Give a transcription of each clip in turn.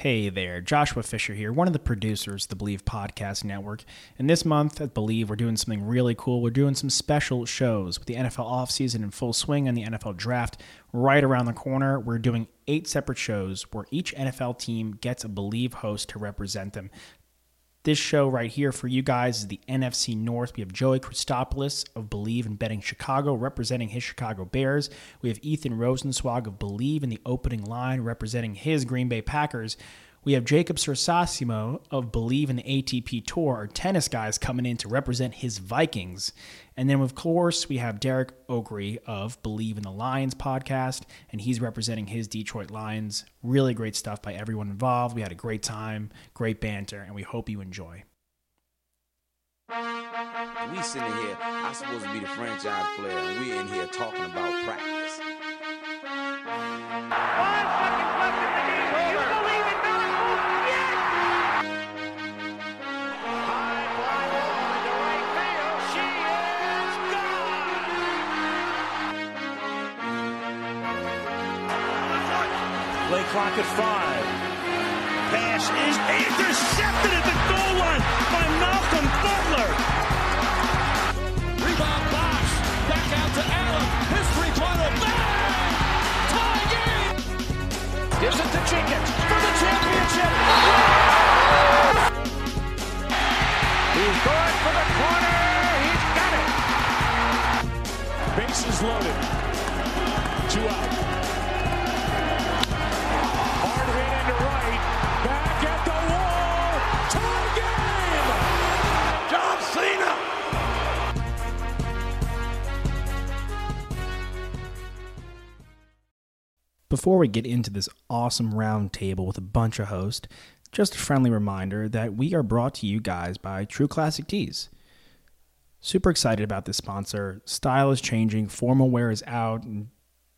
Hey there, Joshua Fisher here, one of the producers of the Bleav Podcast Network. And this month at Bleav, we're doing something really cool. We're doing some special shows with the NFL offseason in full swing and the NFL draft right around the corner. We're doing eight separate shows where each NFL team gets a Bleav host to represent them. This show right here for you guys is the NFC North. We have Joey Christopoulos of Bleav in Betting Chicago representing his Chicago Bears. We have Ethan Rosenswag of Bleav in the opening line representing his Green Bay Packers. We have Jacob Sersasimo of Bleav in the ATP Tour, our tennis guys coming in to represent his Vikings. And then, of course, we have Derek Oakery of Bleav in the Lions podcast, and he's representing his Detroit Lions. Really great stuff by everyone involved. We had a great time, great banter, and we hope you enjoy. We sitting here, I'm supposed to be the franchise player, and we're in here talking about practice. Clock at five. Pass is intercepted at the goal line by Malcolm Butler. Rebound Bosch. Back out to Allen. Before we get into this awesome roundtable with a bunch of hosts, just a friendly reminder that we are brought to you guys by True Classic Tees. Super excited about this sponsor. Style is changing, formal wear is out, and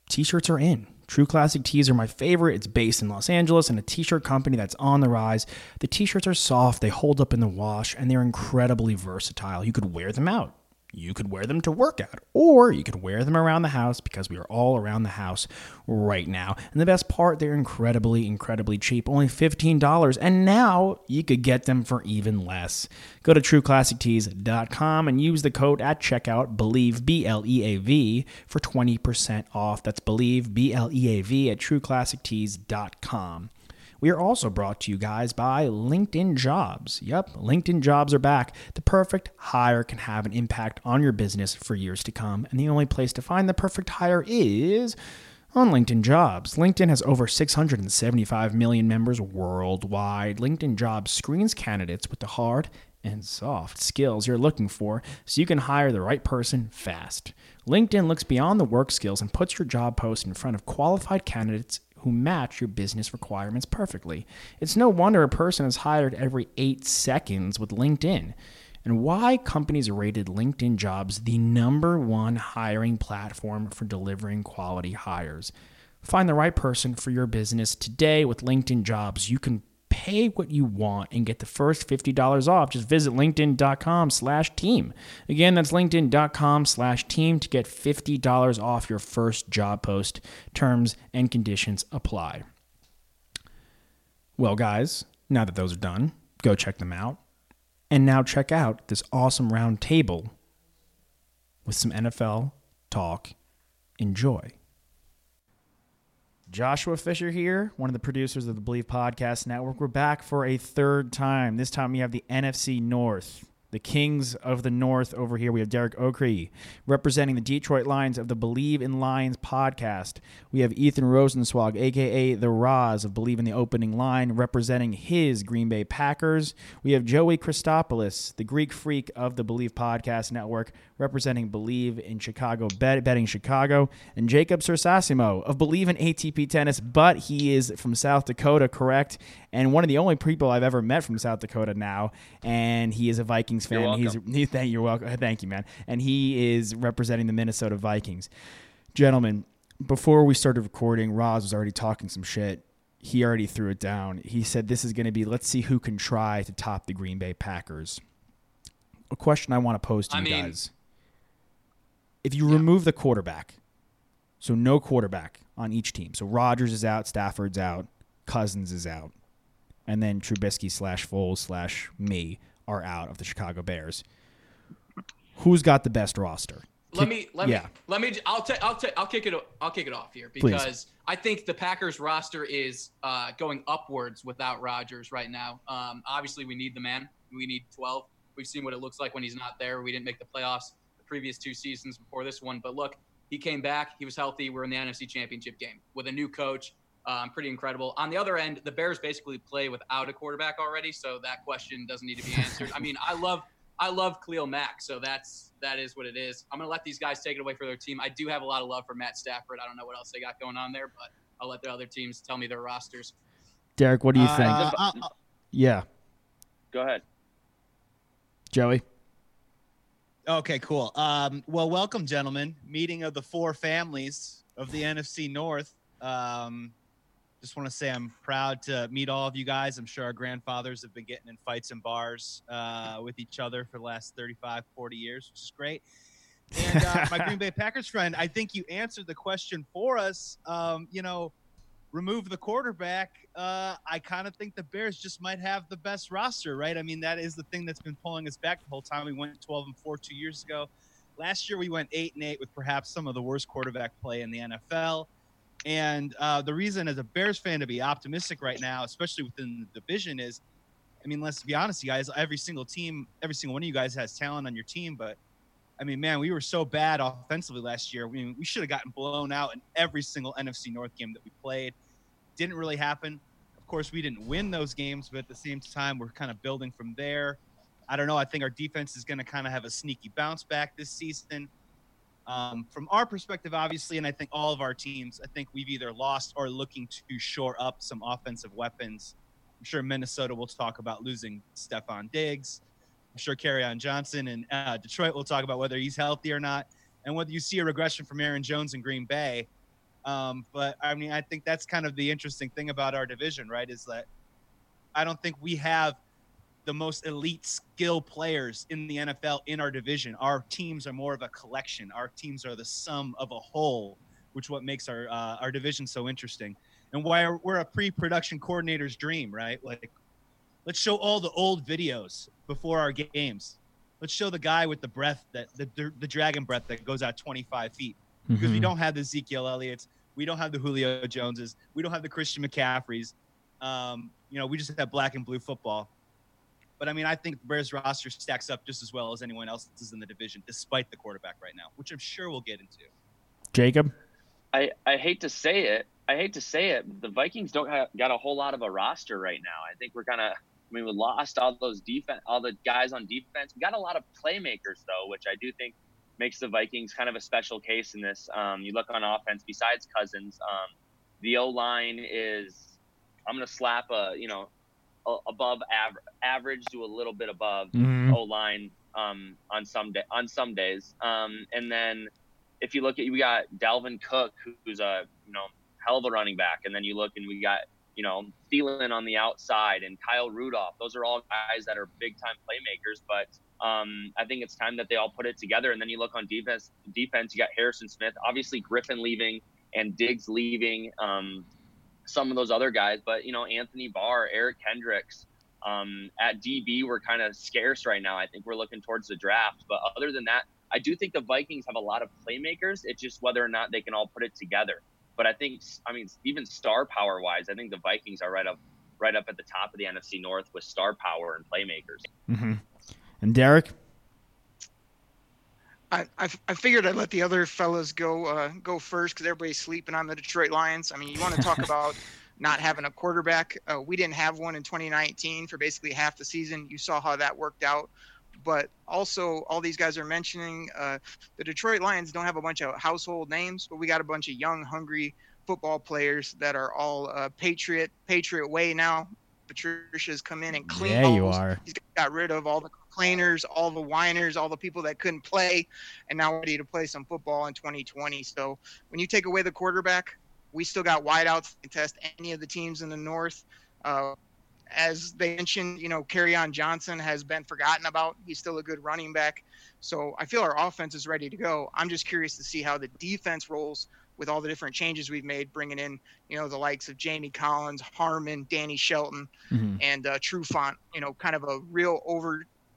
t-shirts are in. True Classic Tees are my favorite. It's based in Los Angeles and a t-shirt company that's on the rise. The t-shirts are soft, they hold up in the wash, and they're incredibly versatile. You could wear them out. You could wear them to work out, or you could wear them around the house because we are all around the house right now. And the best part, they're incredibly, incredibly cheap, only $15. And now you could get them for even less. Go to trueclassictees.com and use the code at checkout, bleav, B L E A V, for 20% off. That's bleav, B L E A V, at trueclassictees.com. We are also brought to you guys by LinkedIn Jobs. Yep, LinkedIn Jobs are back. The perfect hire can have an impact on your business for years to come, and the only place to find the perfect hire is on LinkedIn Jobs. LinkedIn has over 675 million members worldwide. LinkedIn Jobs screens candidates with the hard and soft skills you're looking for so you can hire the right person fast. LinkedIn looks beyond the work skills and puts your job post in front of qualified candidates who match your business requirements perfectly. It's no wonder a person is hired every eight seconds with LinkedIn. And why companies rated LinkedIn jobs the number one hiring platform for delivering quality hires. Find the right person for your business today with LinkedIn jobs. You can pay what you want and get the first $50 off. Just visit linkedin.com slash team. Again, that's linkedin.com slash team to get $50 off your first job post. Terms and conditions apply. Well, guys, now that those are done, go check them out. And now check out this awesome round table with some NFL talk. Enjoy. Joshua Fisher here, one of the producers of the Bleav Podcast Network. We're back for a third time. This time we have the NFC North. The Kings of the North over here. We have Derek Okrey representing the Detroit Lions of the Bleav in Lions podcast. We have Ethan Rosenswag, aka the Roz of Bleav in the Opening Line, representing his Green Bay Packers. We have Joey Christopoulos, the Greek freak of the Bleav Podcast Network, representing Bleav in Chicago, bet- betting Chicago, and Jacob Sersasimo of Bleav in ATP Tennis, but he is from South Dakota, correct? And one of the only people I've ever met from South Dakota now, and he is a Vikings fan. You're He's he, thank you're welcome. Thank you, man. And he is representing the Minnesota Vikings. Gentlemen, before we started recording, Roz was already talking some shit. He already threw it down. He said this is going to be let's see who can try to top the Green Bay Packers. A question I want to pose to I you mean- guys. If you remove the quarterback, so no quarterback on each team. So Rodgers is out, Stafford's out, Cousins is out, and then Trubisky slash Foles slash me are out of the Chicago Bears. Who's got the best roster? Let me let yeah. me let me. I'll take I'll take I'll kick it I'll kick it off here because I think the Packers roster is uh, going upwards without Rodgers right now. Um, obviously, we need the man. We need 12. We've seen what it looks like when he's not there. We didn't make the playoffs the previous two seasons before this one, but look, he came back. He was healthy. We're in the NFC Championship game with a new coach. Um, pretty incredible. On the other end, the Bears basically play without a quarterback already, so that question doesn't need to be answered. I mean, I love I love Khalil Mack, so that's that is what it is. I'm gonna let these guys take it away for their team. I do have a lot of love for Matt Stafford. I don't know what else they got going on there, but I'll let the other teams tell me their rosters. Derek, what do you Uh, think? uh, uh, yeah, Go ahead. Joey. okay, cool. Um, well, welcome, gentlemen. Meeting of the four families of the NFC North. Um, just want to say I'm proud to meet all of you guys. I'm sure our grandfathers have been getting in fights and bars uh, with each other for the last 35, 40 years, which is great. And uh, my Green Bay Packers friend, I think you answered the question for us. Um, you know, remove the quarterback. Uh, I kind of think the Bears just might have the best roster, right? I mean, that is the thing that's been pulling us back the whole time. We went 12 and 4 two years ago. Last year, we went 8 and 8 with perhaps some of the worst quarterback play in the NFL. And uh, the reason, as a Bears fan, to be optimistic right now, especially within the division, is I mean, let's be honest, you guys, every single team, every single one of you guys has talent on your team, but I mean, man, we were so bad offensively last year. I mean, we should have gotten blown out in every single NFC North game that we played. Didn't really happen. Of course, we didn't win those games, but at the same time, we're kind of building from there. I don't know. I think our defense is going to kind of have a sneaky bounce back this season. Um, from our perspective, obviously, and I think all of our teams, I think we've either lost or looking to shore up some offensive weapons. I'm sure Minnesota will talk about losing Stefon Diggs. I'm sure on Johnson and uh, Detroit will talk about whether he's healthy or not, and whether you see a regression from Aaron Jones in Green Bay. Um, but I mean, I think that's kind of the interesting thing about our division, right? Is that I don't think we have the most elite skill players in the NFL in our division. Our teams are more of a collection. Our teams are the sum of a whole, which what makes our uh, our division so interesting, and why we're a pre-production coordinator's dream, right? Like, let's show all the old videos before our games. Let's show the guy with the breath that the the dragon breath that goes out 25 feet because we Mhm. don't have the Ezekiel Elliott's, we don't have the Julio Joneses, we don't have the Christian McCaffreys. Um, you know, we just have black and blue football. But I mean, I think the Bears roster stacks up just as well as anyone else's in the division, despite the quarterback right now, which I'm sure we'll get into. Jacob. I, I hate to say it. I hate to say it. The Vikings don't have got a whole lot of a roster right now. I think we're kind of. I mean, we lost all those defense, all the guys on defense. We got a lot of playmakers though, which I do think makes the Vikings kind of a special case in this. Um, you look on offense. Besides Cousins, um, the O line is. I'm gonna slap a you know, a, above average, average to a little bit above Mhm. O line um, on some day on some days. Um, and then if you look at we got Dalvin Cook, who's a you know hell of a running back, and then you look and we got you know Thielen on the outside and Kyle Rudolph. Those are all guys that are big time playmakers, but um, I think it's time that they all put it together. And then you look on defense. Defense, you got Harrison Smith, obviously Griffen leaving and Diggs leaving. Um, some of those other guys, but you know Anthony Barr, Eric Kendricks. Um, at DB, we're kind of scarce right now. I think we're looking towards the draft, but other than that, I do think the Vikings have a lot of playmakers. It's just whether or not they can all put it together. But I think, I mean, even star power wise, I think the Vikings are right up, right up at the top of the NFC North with star power and playmakers. Mm-hmm. And Derek? I, I, I figured I'd let the other fellas go uh, go first because everybody's sleeping on the Detroit Lions. I mean, you want to talk about not having a quarterback? Uh, we didn't have one in 2019 for basically half the season. You saw how that worked out. But also, all these guys are mentioning uh, the Detroit Lions don't have a bunch of household names, but we got a bunch of young, hungry football players that are all uh, Patriot Patriot way now. Patricia's come in and clean. Yeah, you are. He's got rid of all the complainers, all the whiners, all the people that couldn't play, and now ready to play some football in 2020. So when you take away the quarterback, we still got wideouts to test any of the teams in the North. Uh, as they mentioned, you know, on Johnson has been forgotten about. He's still a good running back. So I feel our offense is ready to go. I'm just curious to see how the defense rolls with all the different changes we've made, bringing in, you know, the likes of Jamie Collins, Harmon, Danny Shelton, mm-hmm. and uh, Trufant, you know, kind of a real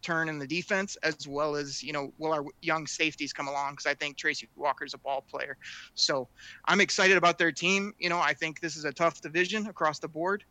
overturn in the defense, as well as, you know, will our young safeties come along? Because I think Tracy Walker's a ball player. So I'm excited about their team. You know, I think this is a tough division across the board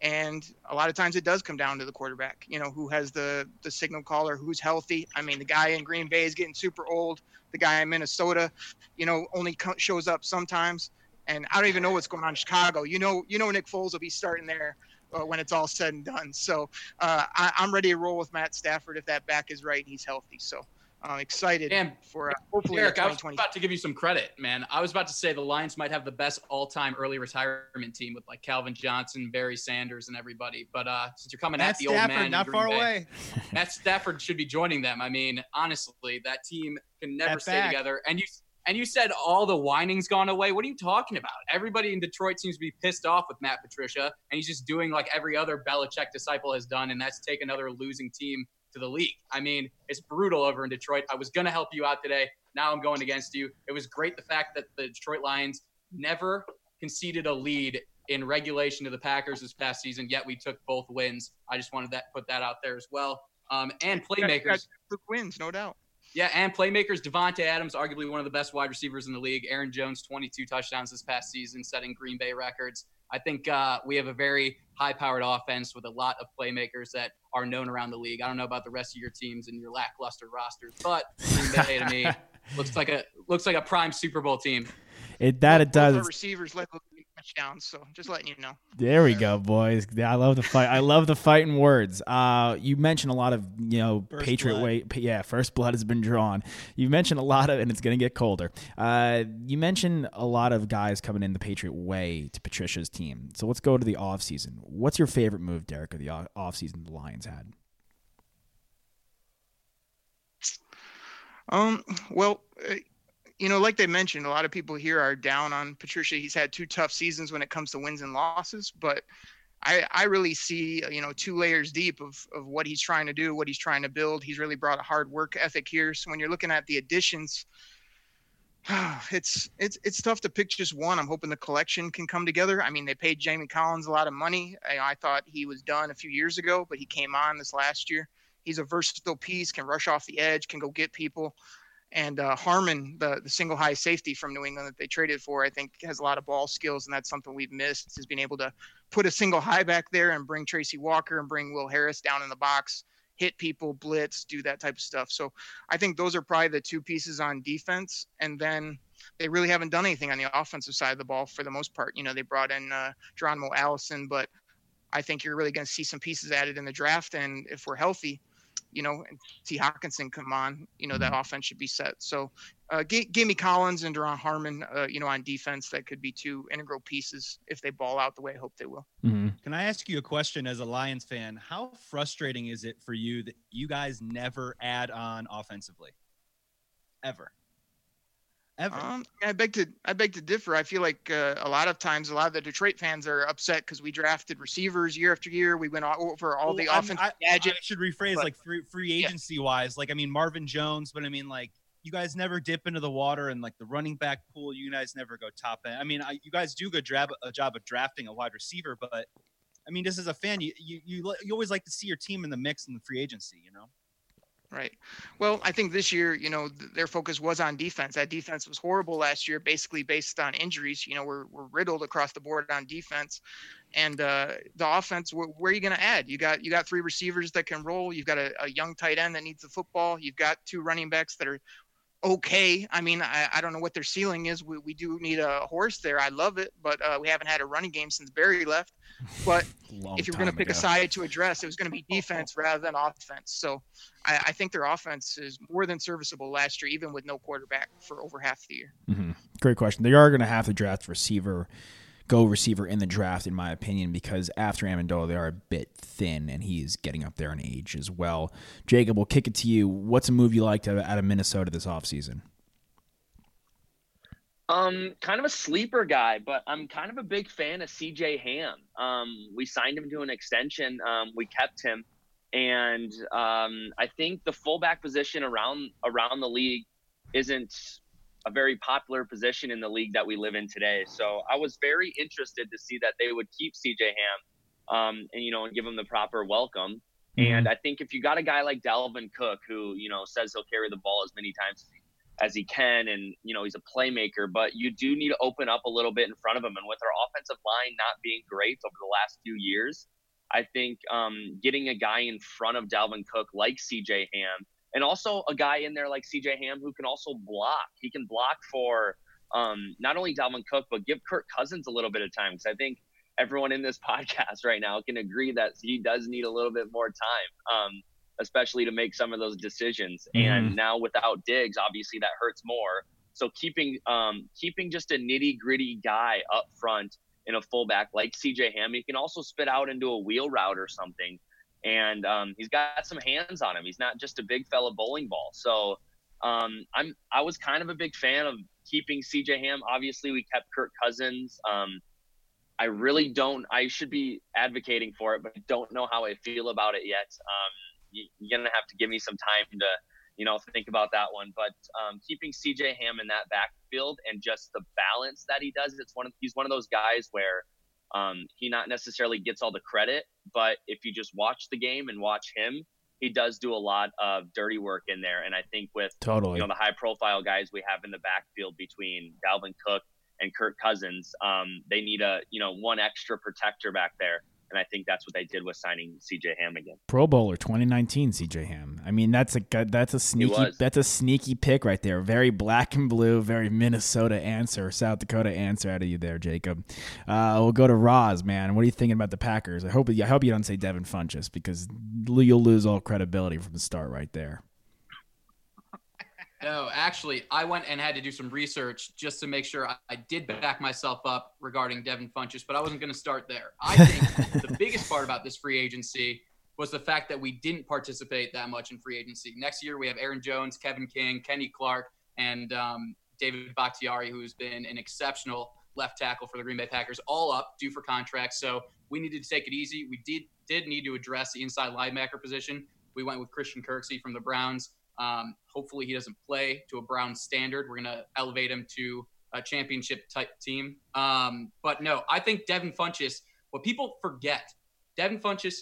and a lot of times it does come down to the quarterback you know who has the the signal caller who's healthy i mean the guy in green bay is getting super old the guy in minnesota you know only co- shows up sometimes and i don't even know what's going on in chicago you know you know nick foles will be starting there uh, when it's all said and done so uh, I, i'm ready to roll with matt stafford if that back is right and he's healthy so I'm excited and for uh, hopefully Eric, I was about to give you some credit, man. I was about to say the Lions might have the best all-time early retirement team with like Calvin Johnson, Barry Sanders, and everybody. But uh, since you're coming Matt at the Stafford, old man, not far Bay, away. Matt Stafford should be joining them. I mean, honestly, that team can never That stay back. together. And you and you said all the whining's gone away. What are you talking about? Everybody in Detroit seems to be pissed off with Matt Patricia, and he's just doing like every other Belichick disciple has done, and that's take another losing team to the league. I mean, it's brutal over in Detroit. I was going to help you out today. Now I'm going against you. It was great the fact that the Detroit Lions never conceded a lead in regulation to the Packers this past season, yet we took both wins. I just wanted that put that out there as well. Um, and playmakers. wins, no doubt. Yeah, and playmakers. Davante Adams, arguably one of the best wide receivers in the league. Aaron Jones, 22 touchdowns this past season, setting Green Bay records. I think uh, we have a very high-powered offense with a lot of playmakers that are known around the league. I don't know about the rest of your teams and your lackluster rosters, but Green Bay to me looks like a looks like a prime Super Bowl team. It that it does. Our receivers let touchdowns, so just letting you know. There we go, boys. I love the fight. I love the fighting words. Uh, you mentioned a lot of you know First Patriot blood. way. Yeah, first blood has been drawn. You mentioned a lot of, and it's going to get colder. Uh, you mentioned a lot of guys coming in the Patriot way to Patricia's team. So let's go to the off season. What's your favorite move, Derek, of the off season the Lions had? Um, well, uh, you know, like they mentioned, a lot of people here are down on Patricia. He's had two tough seasons when it comes to wins and losses, but I, I really see, you know, two layers deep of, of what he's trying to do, what he's trying to build. He's really brought a hard work ethic here. So when you're looking at the additions, it's it's it's tough to pick just one. I'm hoping the collection can come together. I mean, they paid Jamie Collins a lot of money. I, I thought he was done a few years ago, but he came on this last year. He's a versatile piece, can rush off the edge, can go get people. And uh, Harmon, the, the single high safety from New England that they traded for, I think has a lot of ball skills, and that's something we've missed is being able to put a single high back there and bring Tracy Walker and bring Will Harris down in the box, hit people, blitz, do that type of stuff. So I think those are probably the two pieces on defense, and then they really haven't done anything on the offensive side of the ball for the most part. You know, they brought in uh, Geronimo Allison, but I think you're really going to see some pieces added in the draft, and if we're healthy you know, and T. Hockenson come on, you know, that offense should be set. So, uh, g- give me Collins and Duron Harmon, uh, you know, on defense that could be two integral pieces if they ball out the way I hope they will. Mm-hmm. Can I ask you a question as a Lions fan? How frustrating is it for you that you guys never add on offensively? Ever. Ever. Um, I beg to I beg to differ. I feel like uh, a lot of times a lot of the Detroit fans are upset because we drafted receivers year after year. We went all over all the Well, I mean, I, I should rephrase but- like free, free agency wise. Like I mean Marvin Jones, but I mean like you guys never dip into the water and like the running back pool. You guys never go top end. I mean I, you guys do a good job a job of drafting a wide receiver, but I mean just as a fan, you you you, you always like to see your team in the mix in the free agency. You know. Right. Well, I think this year, you know, th- their focus was on defense. That defense was horrible last year, basically based on injuries. You know, we're, we're riddled across the board on defense. And uh, the offense, where, where, are you going to add? You got you got three receivers that can roll. You've got a, a young tight end that needs the football. You've got two running backs that are okay. I mean, I, I don't know what their ceiling is. We, we do need a horse there. I love it, but uh, we haven't had a running game since Barry left. But if you're going to pick ago. a side to address, it was going to be defense rather than offense. So I, I, think their offense is more than serviceable last year, even with no quarterback for over half the year. Mm-hmm. Great question. They are going to have to draft receiver go receiver in the draft, in my opinion, because after Amendola, they are a bit thin, and he is getting up there in age as well. Jacob, we'll kick it to you. What's a move you liked out of Minnesota this offseason? Um, kind of a sleeper guy, but I'm kind of a big fan of CJ Ham. Um, we signed him to an extension. Um, we kept him, and um, I think the fullback position around around the league isn't a very popular position in the league that we live in today. So I was very interested to see that they would keep CJ Ham, um, and you know, and give him the proper welcome. Mm-hmm. And I think if you got a guy like Dalvin Cook, who you know says he'll carry the ball as many times as he can, and you know he's a playmaker, but you do need to open up a little bit in front of him. And with our offensive line not being great over the last few years, I think um, getting a guy in front of Dalvin Cook like CJ Ham and also a guy in there like CJ Ham who can also block. He can block for um, not only Dalvin Cook, but give Kirk Cousins a little bit of time. Because I think everyone in this podcast right now can agree that he does need a little bit more time, um, especially to make some of those decisions. Mm-hmm. And now without Diggs, obviously that hurts more. So keeping um, keeping just a nitty gritty guy up front in a fullback like CJ Ham, he can also spit out into a wheel route or something and um, he's got some hands on him. He's not just a big fella bowling ball. So um, I'm I was kind of a big fan of keeping CJ Ham. Obviously, we kept Kirk Cousins. Um, I really don't. I should be advocating for it, but I don't know how I feel about it yet. Um, you, are gonna have to give me some time to, you know, think about that one. But um, keeping CJ Ham in that backfield and just the balance that he does, it's one of he's one of those guys where um, he not necessarily gets all the credit, but if you just watch the game and watch him, he does do a lot of dirty work in there. And I think with totally you know the high profile guys we have in the backfield between Dalvin Cook and Kirk Cousins, um, they need a you know one extra protector back there and I think that's what they did with signing CJ Ham again. Pro Bowler 2019 CJ Ham. I mean, that's a that's a sneaky that's a sneaky pick right there. Very black and blue, very Minnesota answer, South Dakota answer out of you there, Jacob. Uh, we'll go to Roz, man. What are you thinking about the Packers? I hope I hope you don't say Devin Funchess because you'll lose all credibility from the start right there. No, actually, I went and had to do some research just to make sure I, I did back myself up regarding Devin Funchess, but I wasn't going to start there. I think the biggest part about this free agency was the fact that we didn't participate that much in free agency. Next year, we have Aaron Jones, Kevin King, Kenny Clark, and um, David Bakhtiari, who's been an exceptional left tackle for the Green Bay Packers, all up, due for contracts. So we needed to take it easy. We did did need to address the inside linebacker position. We went with Christian Kirksey from the Browns. Um, hopefully, he doesn't play to a Brown standard. We're going to elevate him to a championship type team. Um, but no, I think Devin Funchess. What people forget, Devin Funchess.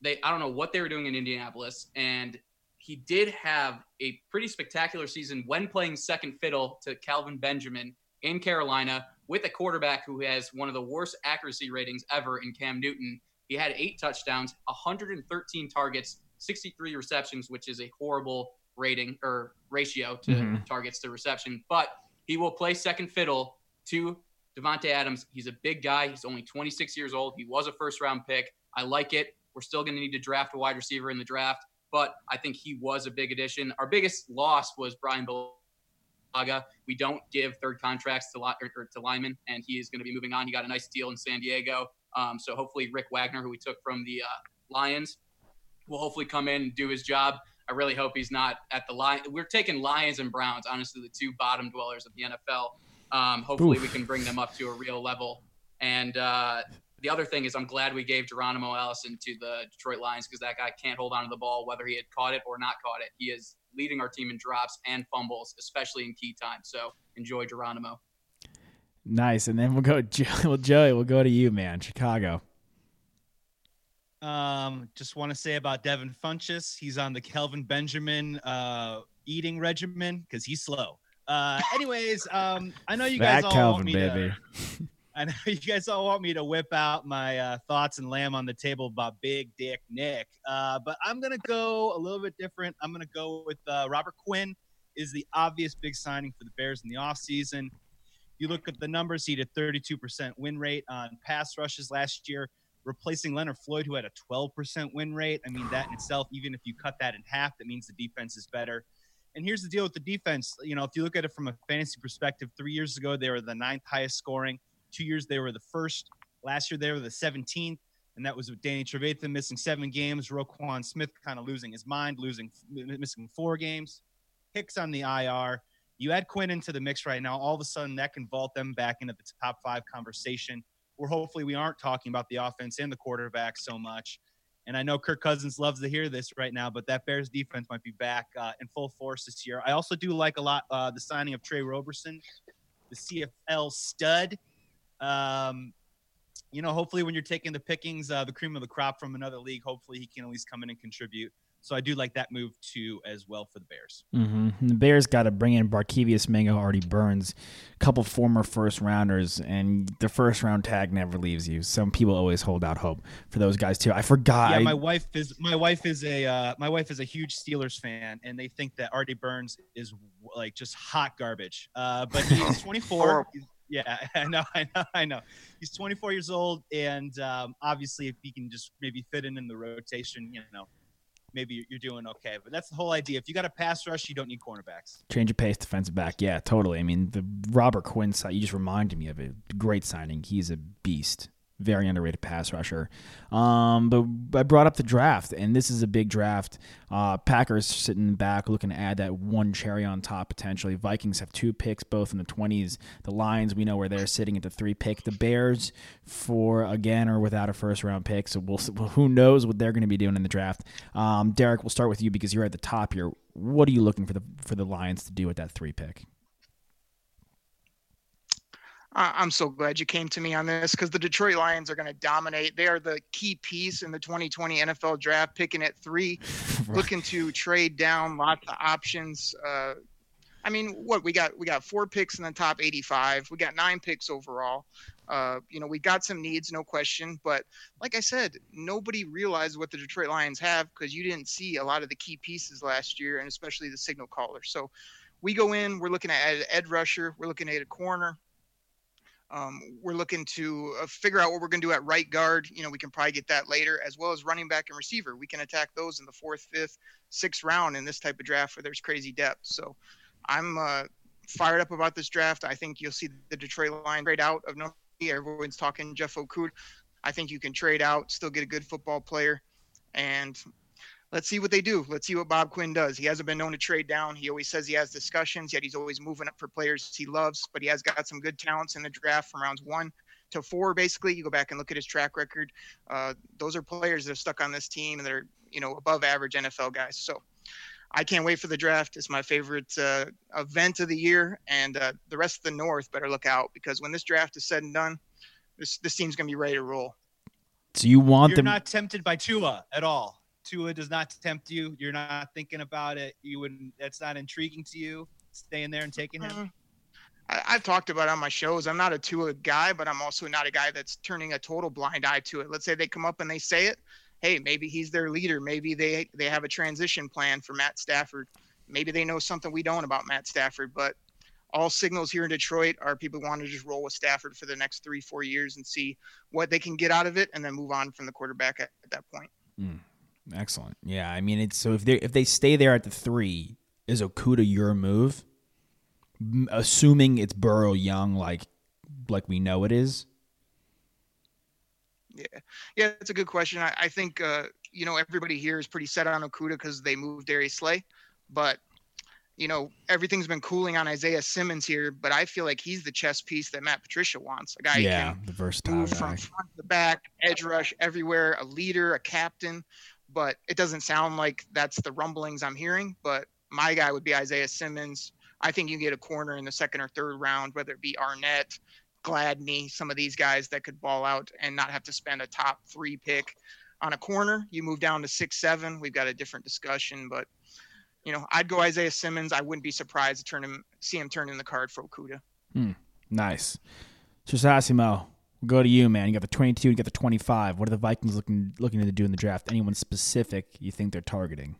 They I don't know what they were doing in Indianapolis, and he did have a pretty spectacular season when playing second fiddle to Kelvin Benjamin in Carolina with a quarterback who has one of the worst accuracy ratings ever in Cam Newton. He had eight touchdowns, 113 targets, 63 receptions, which is a horrible rating or ratio to mm-hmm. targets to reception, but he will play second fiddle to Davante Adams. He's a big guy. He's only 26 years old. He was a first round pick. I like it. We're still going to need to draft a wide receiver in the draft, but I think he was a big addition. Our biggest loss was Brian Bulaga. We don't give third contracts to, or, to linemen, and he is going to be moving on. He got a nice deal in San Diego. Um, so hopefully Rick Wagner, who we took from the uh, Lions, will hopefully come in and do his job. I really hope he's not at the line. We're taking Lions and Browns, honestly, the two bottom dwellers of the NFL. Um, hopefully, Oof. we can bring them up to a real level. And uh, the other thing is, I'm glad we gave Geronimo Allison to the Detroit Lions because that guy can't hold on to the ball, whether he had caught it or not caught it. He is leading our team in drops and fumbles, especially in key times. So enjoy Geronimo. Nice. And then we'll go, well, Joey, we'll go to you, man. Chicago. Um, just want to say about Devin Funchess, he's on the Kelvin Benjamin uh, eating regimen because he's slow. Uh, anyways, um, I know you guys that all Calvin, want me baby. to. I know you guys all want me to whip out my uh, thoughts and lamb on the table about Big Dick Nick, uh, but I'm gonna go a little bit different. I'm gonna go with uh, Robert Quinn is the obvious big signing for the Bears in the offseason. You look at the numbers; he had a 32% win rate on pass rushes last year, replacing Leonard Floyd, who had a 12% win rate. I mean, that in itself, even if you cut that in half, that means the defense is better. And here's the deal with the defense. You know, if you look at it from a fantasy perspective, three years ago they were the ninth highest scoring. Two years they were the first. Last year they were the 17th, and that was with Danny Trevathan missing seven games. Roquan Smith kind of losing his mind, losing missing four games. Hicks on the IR. You add Quinn into the mix right now. All of a sudden, that can vault them back into the top five conversation. Where hopefully we aren't talking about the offense and the quarterback so much. And I know Kirk Cousins loves to hear this right now, but that Bears defense might be back uh, in full force this year. I also do like a lot uh, the signing of Tre Roberson, the CFL stud. Um, you know, hopefully when you're taking the pickings, uh, the cream of the crop from another league, hopefully he can at least come in and contribute. So I do like that move too as well for the Bears. Mm-hmm. The Bears got to bring in Barkevious Mingo, Artie Burns, a couple former first rounders, and the first round tag never leaves you. Some people always hold out hope for those guys too. I forgot. Yeah, my wife is my wife is a uh, my wife is a huge Steelers fan, and they think that Artie Burns is like just hot garbage. Uh, but he's 24. yeah, I know, I know, I know. He's 24 years old, and um, obviously, if he can just maybe fit in in the rotation, you know, maybe you're doing okay. But that's the whole idea. If you got a pass rush, you don't need cornerbacks. Change of pace, defensive back. Yeah, totally. I mean, the Robert Quinn side, you just reminded me of it. Great signing. He's a beast very underrated pass rusher. Um, but I brought up the draft, and this is a big draft. Uh, Packers sitting back looking to add that one cherry on top potentially. Vikings have two picks, both in the 20s. The Lions, we know where they're sitting at the three pick. The Bears, for again, or without a first round pick. So we'll who knows what they're going to be doing in the draft. Um, Derek, we'll start with you because you're at the top here. What are you looking for the for the Lions to do with that three pick? I'm so glad you came to me on this because the Detroit Lions are going to dominate. They are the key piece in the 2020 NFL draft, picking at three, right. looking to trade down, lots of options. Uh, I mean, what we got? We got four picks in the top 85. We got nine picks overall. Uh, you know, we got some needs, no question. But like I said, nobody realized what the Detroit Lions have because you didn't see a lot of the key pieces last year, and especially the signal caller. So we go in, we're looking at edge rusher, we're looking at a corner, um, we're looking to uh, figure out what we're going to do at right guard. You know, we can probably get that later, as well as running back and receiver. We can attack those in the fourth, fifth, sixth round in this type of draft where there's crazy depth. So I'm uh, fired up about this draft. I think you'll see the Detroit line trade out of number. Everyone's talking Jeff Okudah. I think you can trade out, still get a good football player, and let's see what they do. Let's see what Bob Quinn does. He hasn't been known to trade down. He always says he has discussions, yet he's always moving up for players he loves. But he has got some good talents in the draft from rounds one to four. Basically, you go back and look at his track record. Uh, those are players that are stuck on this team and they're you know above average NFL guys. So. I can't wait for the draft. It's my favorite uh, event of the year, and uh, the rest of the North better look out because when this draft is said and done, this this team's gonna be ready to roll. So you want them You're them? not tempted by Tua at all. Tua does not tempt you. You're not thinking about it. You wouldn't. That's not intriguing to you. Staying there and taking him. Uh, I, have talked about on my shows. I'm not a Tua guy, but I'm also not a guy that's turning a total blind eye to it. Let's say they come up and they say it. Hey, maybe he's their leader. Maybe they they have a transition plan for Matt Stafford. Maybe they know something we don't about Matt Stafford. But all signals here in Detroit are people want to just roll with Stafford for the next three, four years and see what they can get out of it, and then move on from the quarterback at, at that point. Mm. Excellent. Yeah, I mean, it's so if they if they stay there at the three, is Okudah your move? Assuming it's Burrow Young, like like we know it is. Yeah, yeah, that's a good question. I, I think uh, you know everybody here is pretty set on Okudah because they moved Darius Slay, but you know everything's been cooling on Isaiah Simmons here. But I feel like he's the chess piece that Matt Patricia wants. A guy yeah, who can the versatile move guy. from front to the back, edge rush everywhere, a leader, a captain but it doesn't sound like that's the rumblings I'm hearing. But my guy would be Isaiah Simmons. I think you get a corner in the second or third round, whether it be Arnette, Gladney, some of these guys that could ball out and not have to spend a top three pick on a corner. You move down to six, seven. We've got a different discussion, but you know, I'd go Isaiah Simmons. I wouldn't be surprised to turn him, see him turn in the card for Okudah. Hmm. Nice. Sassimo, we'll go to you, man. You got the 22, you got the 25. What are the Vikings looking looking to do in the draft? Anyone specific you think they're targeting?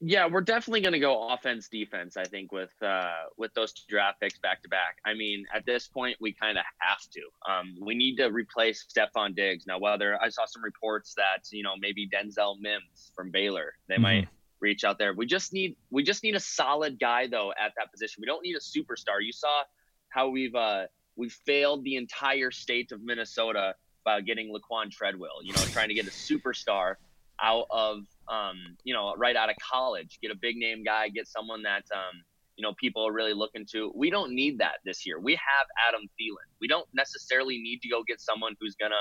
Yeah, we're definitely going to go offense defense. I think with uh, with those two draft picks back to back. I mean, at this point, we kind of have to. Um, we need to replace Stefon Diggs now. Whether I saw some reports that you know maybe Denzel Mims from Baylor, they mm-hmm. might reach out there. We just need we just need a solid guy though at that position. We don't need a superstar. You saw how we've uh, we've failed the entire state of Minnesota by getting Laquan Treadwell. You know, trying to get a superstar out of um, you know right out of college, get a big name guy, get someone that um, you know people are really looking to. We don't need that this year. We have Adam Thielen. We don't necessarily need to go get someone who's gonna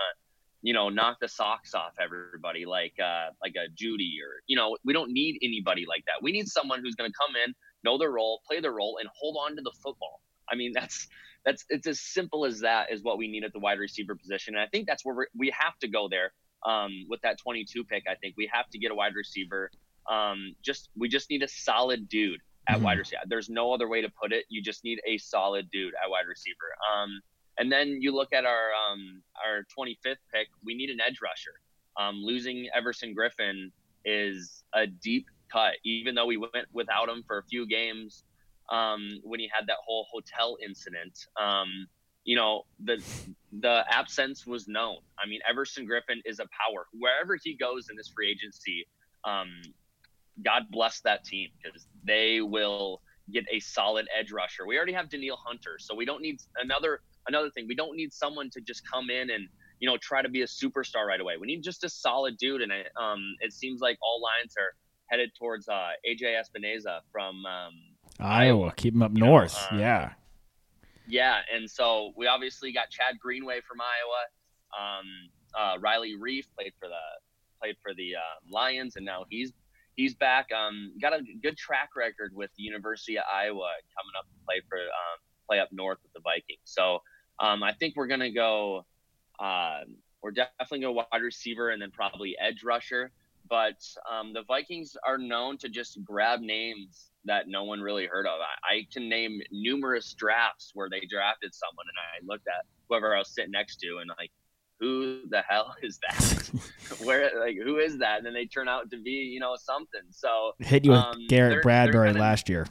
you know knock the socks off everybody like uh like a Jeudy or you know we don't need anybody like that. We need someone who's gonna come in, know their role, play their role, and hold on to the football. I mean that's that's it's as simple as that is what we need at the wide receiver position, and I think that's where we have to go there um, with that 22 pick. I think we have to get a wide receiver. Um, just we just need a solid dude at mm-hmm. wide receiver. There's no other way to put it. You just need a solid dude at wide receiver. Um, and then you look at our um, our 25th pick. We need an edge rusher. Um, losing Everson Griffen is a deep cut, even though we went without him for a few games um, when he had that whole hotel incident. Um, you know, the the absence was known. I mean, Everson Griffen is a power. Wherever he goes in this free agency, um, God bless that team because they will get a solid edge rusher. We already have Danielle Hunter, so we don't need another another thing. We don't need someone to just come in and you know try to be a superstar right away. We need just a solid dude, and it, um, it seems like all lines are headed towards uh, AJ Epenesa from um, Iowa. Keep him up north, know, uh, yeah. Yeah, and so we obviously got Chad Greenway from Iowa. Um, uh, Riley Reiff played for the played for the um, Lions, and now he's he's back. Um, got a good track record with the University of Iowa, coming up to play for um, play up north with the Vikings. So um, I think we're gonna go. Uh, we're definitely going wide receiver and then probably edge rusher. But um, the Vikings are known to just grab names that no one really heard of. I, I, can name numerous drafts where they drafted someone, and I looked at whoever I was sitting next to, and like, who the hell is that? where like who is that? And then they turn out to be you know something. So hit you with um, Garrett they're, Bradbury they're kinda, last year.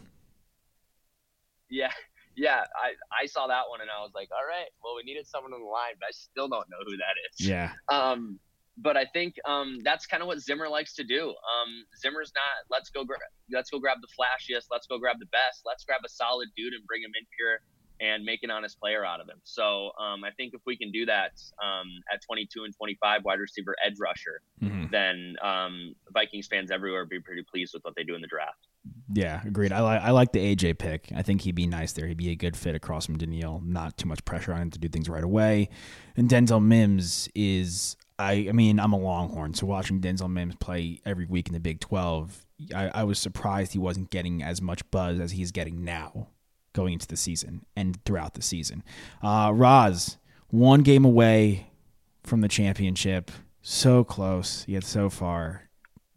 Yeah, yeah, I, I saw that one and I was like, all right, well, we needed someone on the line, but I still don't know who that is. Yeah. Um, but I think um, that's kind of what Zimmer likes to do. Um, Zimmer's not let's go grab let's go grab the flashiest, let's go grab the best, let's grab a solid dude and bring him in here and make an honest player out of him. So um, I think if we can do that um, at 22 and 25 wide receiver edge rusher, mm-hmm. then um, Vikings fans everywhere would be pretty pleased with what they do in the draft. Yeah, agreed. I like I like the AJ pick. I think he'd be nice there. He'd be a good fit across from Danielle. Not too much pressure on him to do things right away. And Denzel Mims is I I mean, I'm a Longhorn, so watching Denzel Mims play every week in the Big 12, I, I was surprised he wasn't getting as much buzz as he's getting now going into the season and throughout the season. Uh, Roz, one game away from the championship, so close yet so far.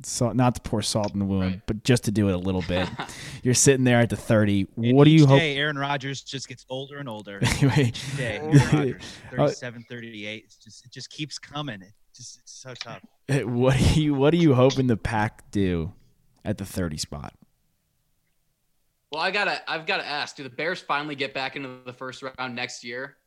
So not to pour salt in the wound, right. but just to do it a little bit. You're sitting there at the 30. And what do you hope? Aaron Rodgers just gets older and older. each day, Rodgers, 37, 38. It's just it just keeps coming. It just it's so tough. What do you what are you hoping the pack do at the 30 spot? Well, I gotta I've gotta ask, do the Bears finally get back into the first round next year?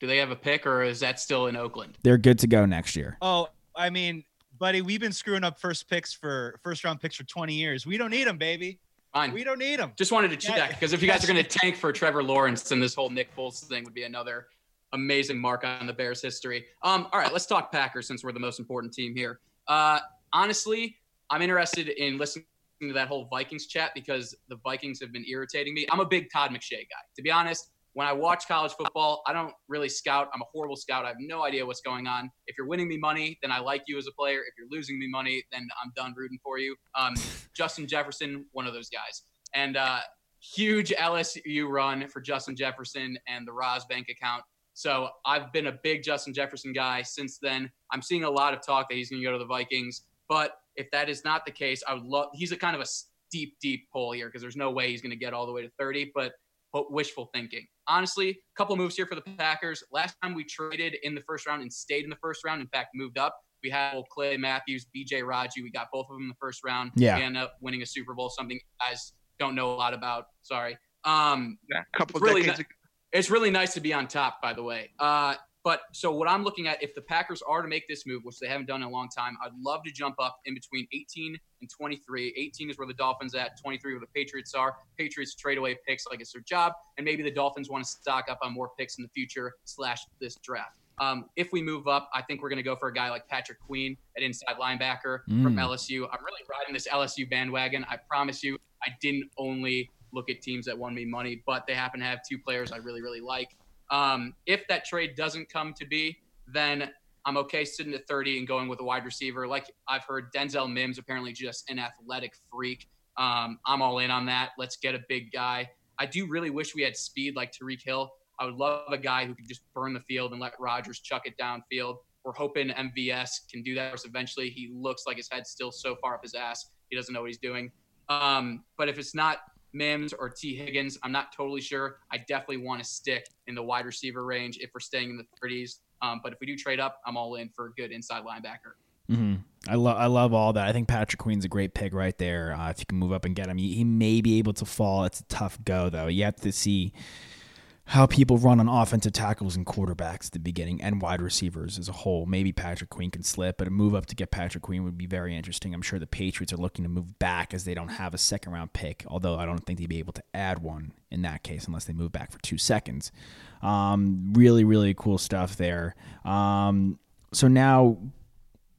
Do they have a pick or is that still in Oakland? They're good to go next year. Oh, I mean, buddy, we've been screwing up first picks for first round picks for 20 years. We don't need them, baby. Fine. We don't need them. Just wanted to check because if you guys are going to tank for Trevor Lawrence, then this whole Nick Foles thing would be another amazing mark on the Bears' history. Um, all right, let's talk Packers since we're the most important team here. Uh, honestly, I'm interested in listening to that whole Vikings chat because the Vikings have been irritating me. I'm a big Todd McShay guy. To be honest, when I watch college football, I don't really scout. I'm a horrible scout. I have no idea what's going on. If you're winning me money, then I like you as a player. If you're losing me money, then I'm done rooting for you. Um, Justin Jefferson, one of those guys. And uh, huge LSU run for Justin Jefferson and the Roz Bank account. So I've been a big Justin Jefferson guy since then. I'm seeing a lot of talk that he's going to go to the Vikings. But if that is not the case, I would love. He's a kind of a deep, deep pull here because there's no way he's going to get all the way to 30. But, but wishful thinking. Honestly, a couple moves here for the Packers. Last time we traded in the first round and stayed in the first round, in fact, moved up. We had Clay Matthews, BJ Raji. We got both of them in the first round. Yeah. We ended up winning a Super Bowl, something you guys don't know a lot about. Sorry. Um, yeah, a couple it's really, decades ni- ago. it's really nice to be on top, by the way. Uh, but so what I'm looking at, if the Packers are to make this move, which they haven't done in a long time, I'd love to jump up in between 18 and 23. 18 is where the Dolphins at, 23 where the Patriots are. Patriots trade away picks like it's their job, and maybe the Dolphins want to stock up on more picks in the future slash this draft. Um, if we move up, I think we're going to go for a guy like Patrick Queen at inside linebacker from Mm. LSU. I'm really riding this LSU bandwagon. I promise you, I didn't only look at teams that won me money, but they happen to have two players I really, really like. Um, if that trade doesn't come to be, then I'm okay sitting at 30 and going with a wide receiver. Like I've heard Denzel Mims apparently just an athletic freak. Um, I'm all in on that. Let's get a big guy. I do really wish we had speed like Tyreek Hill. I would love a guy who could just burn the field and let Rodgers chuck it downfield. We're hoping MVS can do that eventually. He looks like his head's still so far up his ass. He doesn't know what he's doing. Um, but if it's not Mims or Tee Higgins, I'm not totally sure. I definitely want to stick in the wide receiver range if we're staying in the 30s. Um, but if we do trade up, I'm all in for a good inside linebacker. hmm I love I love all that. I think Patrick Queen's a great pick right there. Uh, if you can move up and get him, he, he may be able to fall. It's a tough go though. You have to see how people run on offensive tackles and quarterbacks at the beginning and wide receivers as a whole. Maybe Patrick Queen can slip, but a move up to get Patrick Queen would be very interesting. I'm sure the Patriots are looking to move back as they don't have a second round pick, although I don't think they'd be able to add one in that case unless they move back for two seconds. Um, really, really cool stuff there. Um, so now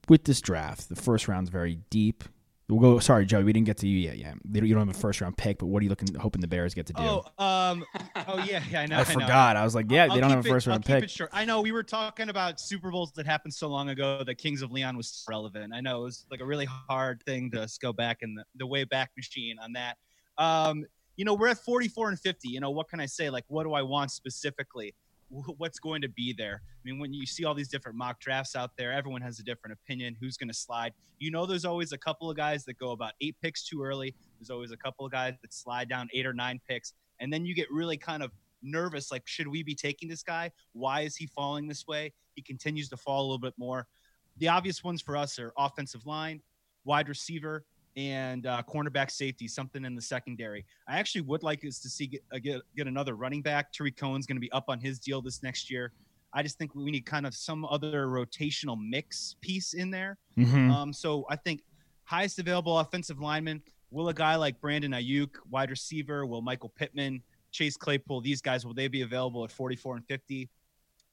with this draft, the first round's very deep. We'll go. Sorry, Joey, we didn't get to you yet. Yeah, you don't have a first round pick, but what are you looking, hoping the Bears get to do? Oh, um, oh yeah, yeah, I know. I know. forgot. I was like, yeah, I'll they don't have a it- first I'll round keep pick. it short. I know we were talking about Super Bowls that happened so long ago that Kings of Leon was relevant. I know it was like a really hard thing to go back in the, the way back machine on that. Um, you know, we're at 44 and 50. You know, what can I say? Like, what do I want specifically? Wh- What's going to be there? I mean, when you see all these different mock drafts out there, everyone has a different opinion. Who's going to slide? You know, there's always a couple of guys that go about eight picks too early. There's always a couple of guys that slide down eight or nine picks. And then you get really kind of nervous like, should we be taking this guy? Why is he falling this way? He continues to fall a little bit more. The obvious ones for us are offensive line, wide receiver, and uh, cornerback safety, something in the secondary. I actually would like us to see get, uh, get, get another running back. Tarik Cohen's going to be up on his deal this next year. I just think we need kind of some other rotational mix piece in there. Mhm. Um, so I think highest available offensive lineman. Will a guy like Brandon Aiyuk, wide receiver, will Michael Pittman, Chase Claypool, these guys, will they be available at 44 and 50?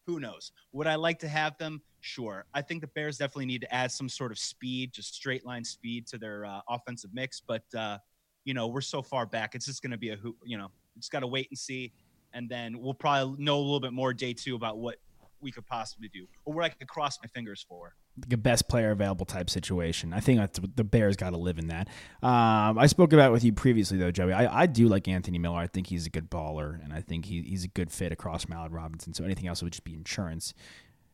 Who knows? Would I like to have them? Sure. I think the Bears definitely need to add some sort of speed, just straight line speed to their uh, offensive mix. But, uh, you know, we're so far back. It's just going to be a, who, you know, just got to wait and see. And then we'll probably know a little bit more day two about what we could possibly do or what I could cross my fingers for. A best player available type situation. I think the Bears got to live in that. Um, I spoke about it with you previously though, Joey. I, I do like Anthony Miller. I think he's a good baller, and I think he, he's a good fit across Malad Robinson. So anything else would just be insurance,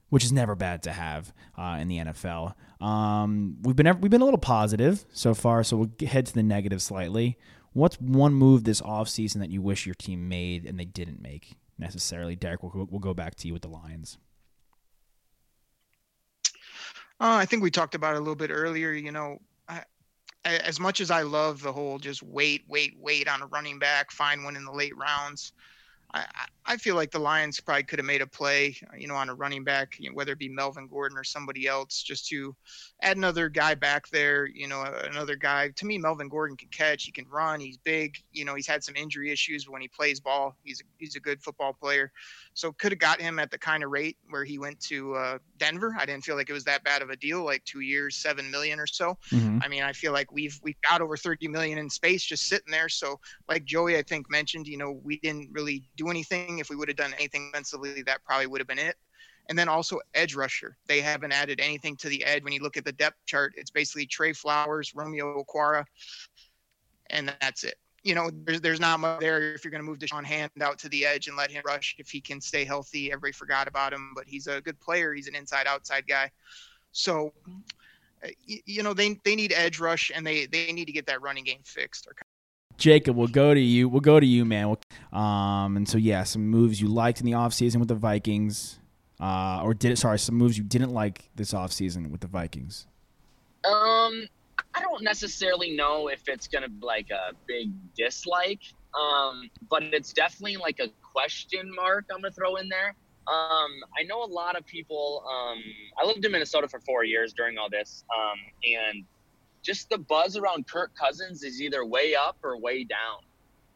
which is never bad to have uh, in the NFL. Um, we've been we've been a little positive so far, so we'll head to the negative slightly. What's one move this offseason that you wish your team made and they didn't make necessarily? Derek, we'll, we'll go back to you with the Lions. Uh, I think we talked about it a little bit earlier. You know, I, as much as I love the whole just wait, wait, wait on a running back, find one in the late rounds. I, I- I feel like the Lions probably could have made a play, uh, you know, on a running back, you know, whether it be Melvin Gordon or somebody else, just to add another guy back there. You know, another guy. To me, Melvin Gordon can catch. He can run. He's big. You know, he's had some injury issues, but when he plays ball, he's a, he's a good football player. So could have got him at the kind of rate where he went to uh, Denver. I didn't feel like it was that bad of a deal, like two years, seven million or so. Mhm. I mean, I feel like we've we've got over 30 million in space just sitting there. So like Joey, I think mentioned, you know, we didn't really do anything. If we would have done anything offensively, that probably would have been it. And then also edge rusher. They haven't added anything to the edge. When you look at the depth chart, it's basically Trey Flowers, Romeo Okwara, and that's it. You know, there's there's not much there if you're going to move Da'Shawn Hand out to the edge and let him rush if he can stay healthy. Everybody forgot about him, but he's a good player. He's an inside outside guy. So, uh, you know, they they need edge rush and they they need to get that running game fixed. Or Jacob, we'll go to you. We'll go to you, man. Um, and so yeah, some moves you liked in the offseason with the Vikings, uh, or did it? Sorry, some moves you didn't like this offseason with the Vikings. Um, I don't necessarily know if it's gonna be like a big dislike, um, but it's definitely like a question mark. I'm gonna throw in there. Um, I know a lot of people. Um, I lived in Minnesota for four years during all this, um, and just the buzz around Kirk Cousins is either way up or way down.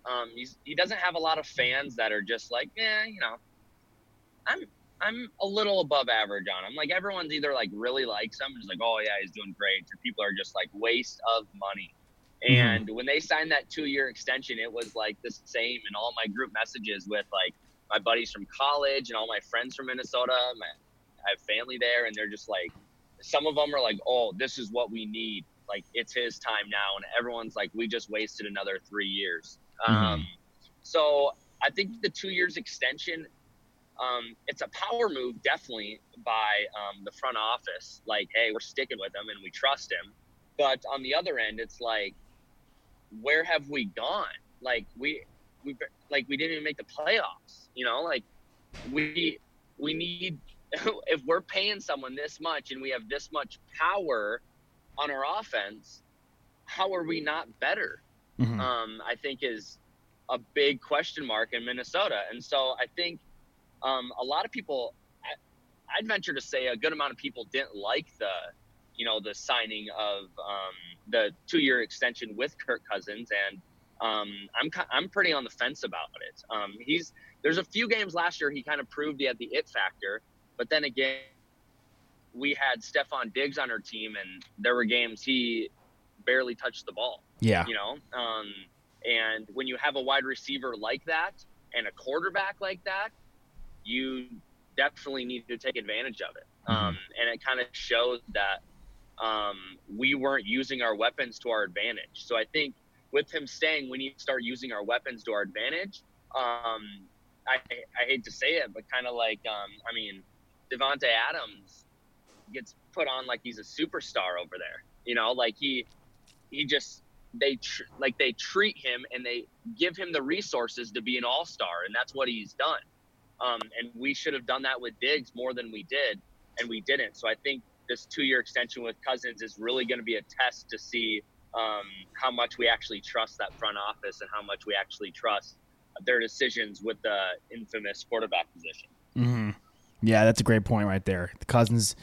Um, he doesn't have a lot of fans that are just like, yeah, you know, I'm I'm a little above average on him. Like everyone's either like really likes him, and just like, oh yeah, he's doing great, or people are just like waste of money. Mm-hmm. And when they signed that two year extension, it was like the same in all my group messages with like my buddies from college and all my friends from Minnesota. My, I have family there, and they're just like, some of them are like, oh, this is what we need like it's his time now, and everyone's like, we just wasted another three years. Mm-hmm. Um, so I think the two years extension, um, it's a power move definitely by um, the front office. Like, hey, we're sticking with him and we trust him. But on the other end, it's like, where have we gone? Like we, we like we didn't even make the playoffs. You know, like we we need if we're paying someone this much and we have this much power on our offense, how are we not better? Mm-hmm. Um, I think is a big question mark in Minnesota. And so I think um, a lot of people, I, would venture to say a good amount of people didn't like the, you know, the signing of um, the two-year extension with Kirk Cousins, and um, I'm I'm pretty on the fence about it. Um, he's there's a few games last year he kind of proved he had the it factor, but then again, we had Stefon Diggs on our team, and there were games he barely touched the ball. Yeah, you know. Um, and when you have a wide receiver like that and a quarterback like that, you definitely need to take advantage of it. Mm-hmm. Um, and it kind of shows that um, we weren't using our weapons to our advantage. So I think with him staying, we need to start using our weapons to our advantage. Um, I, I hate to say it, but kind of like, um, I mean, Davante Adams gets put on like he's a superstar over there. You know, like he he just they tr- like they treat him and they give him the resources to be an all-star and that's what he's done. Um, and we should have done that with Diggs more than we did and we didn't. So I think this two-year extension with Cousins is really going to be a test to see um, how much we actually trust that front office and how much we actually trust their decisions with the infamous quarterback position. Mm-hmm. Yeah, that's a great point right there. The Cousins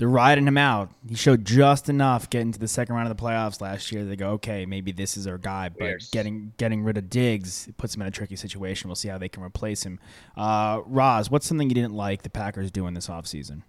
they're riding him out. He showed just enough getting to the second round of the playoffs last year. They go, okay, maybe this is our guy. But Weird. getting getting rid of Diggs puts him in a tricky situation. We'll see how they can replace him. Uh, Roz, what's something you didn't like the Packers doing this offseason?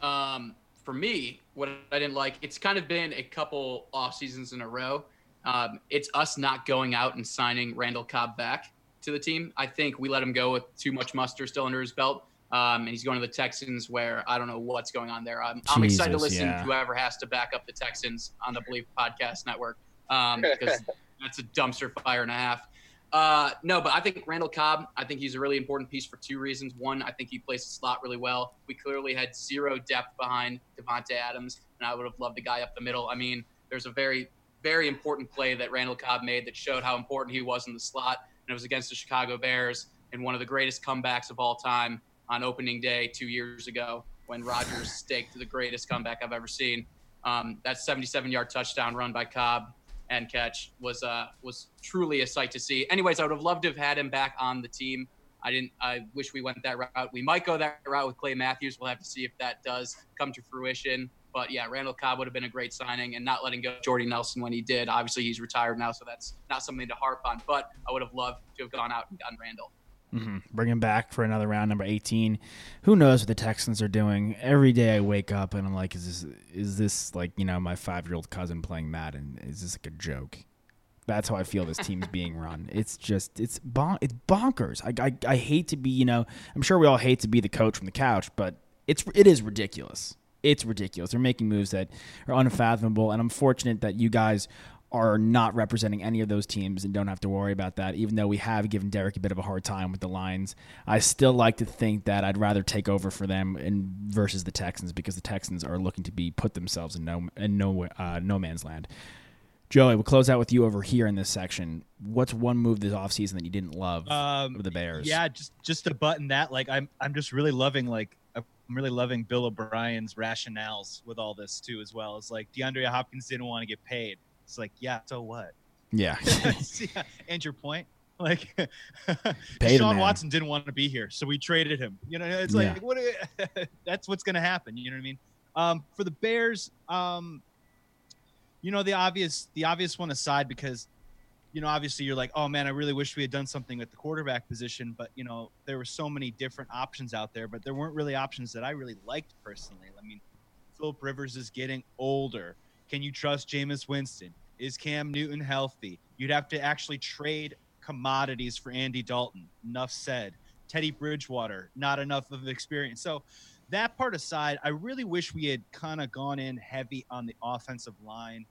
Um, for me, what I didn't like, it's kind of been a couple off seasons in a row. Um, it's us not going out and signing Randall Cobb back to the team. I think we let him go with too much muster still under his belt. Um, and he's going to the Texans, where I don't know what's going on there. I'm, I'm excited to listen yeah. to whoever has to back up the Texans on the Bleav Podcast Network um, because that's a dumpster fire and a half. Uh, no, but I think Randall Cobb, I think he's a really important piece for two reasons. One, I think he plays the slot really well. We clearly had zero depth behind Davante Adams, and I would have loved the guy up the middle. I mean, there's a very, very important play that Randall Cobb made that showed how important he was in the slot, and it was against the Chicago Bears in one of the greatest comebacks of all time on opening day two years ago when Rodgers staked the greatest comeback I've ever seen. Um, that 77-yard touchdown run by Cobb and catch was uh, was truly a sight to see. Anyways, I would have loved to have had him back on the team. I didn't. I wish we went that route. We might go that route with Clay Matthews. We'll have to see if that does come to fruition. But yeah, Randall Cobb would have been a great signing, and not letting go Jordy Nelson when he did. Obviously, he's retired now, so that's not something to harp on. But I would have loved to have gone out and gotten Randall. Mm-hmm. Bring him back for another round, number eighteen. Who knows what the Texans are doing? Every day I wake up and I'm like, is this is this like you know my five year old cousin playing Madden? Is this like a joke? That's how I feel this team's being run. It's just it's bon- it's bonkers. I, I I hate to be you know I'm sure we all hate to be the coach from the couch, but it's it is ridiculous. It's ridiculous. They're making moves that are unfathomable, and I'm fortunate that you guys are not representing any of those teams and don't have to worry about that. Even though we have given Derek a bit of a hard time with the Lions, I still like to think that I'd rather take over for them in versus the Texans because the Texans are looking to be put themselves in no in no uh, no man's land. Joey, we'll close out with you over here in this section. What's one move this offseason that you didn't love Um, of the Bears? Yeah, just just to button that, like I'm I'm just really loving like I'm really loving Bill O'Brien's rationales with all this too, as well. It's like DeAndre Hopkins didn't want to get paid. It's like, yeah, so what? Yeah. yeah. And your point? Like Sean. Watson didn't want to be here, so we traded him. You know, it's like Yeah. what that's what's gonna happen. You know what I mean? Um, for the Bears, um, you know, the obvious the obvious one aside because you know, obviously you're like, oh man, I really wish we had done something at the quarterback position, but you know, there were so many different options out there, but there weren't really options that I really liked personally. I mean, Philip Rivers is getting older. Can you trust Jameis Winston? Is Cam Newton healthy? You'd have to actually trade commodities for Andy Dalton. Enough said. Teddy Bridgewater, not enough of experience. So that part aside, I really wish we had kind of gone in heavy on the offensive line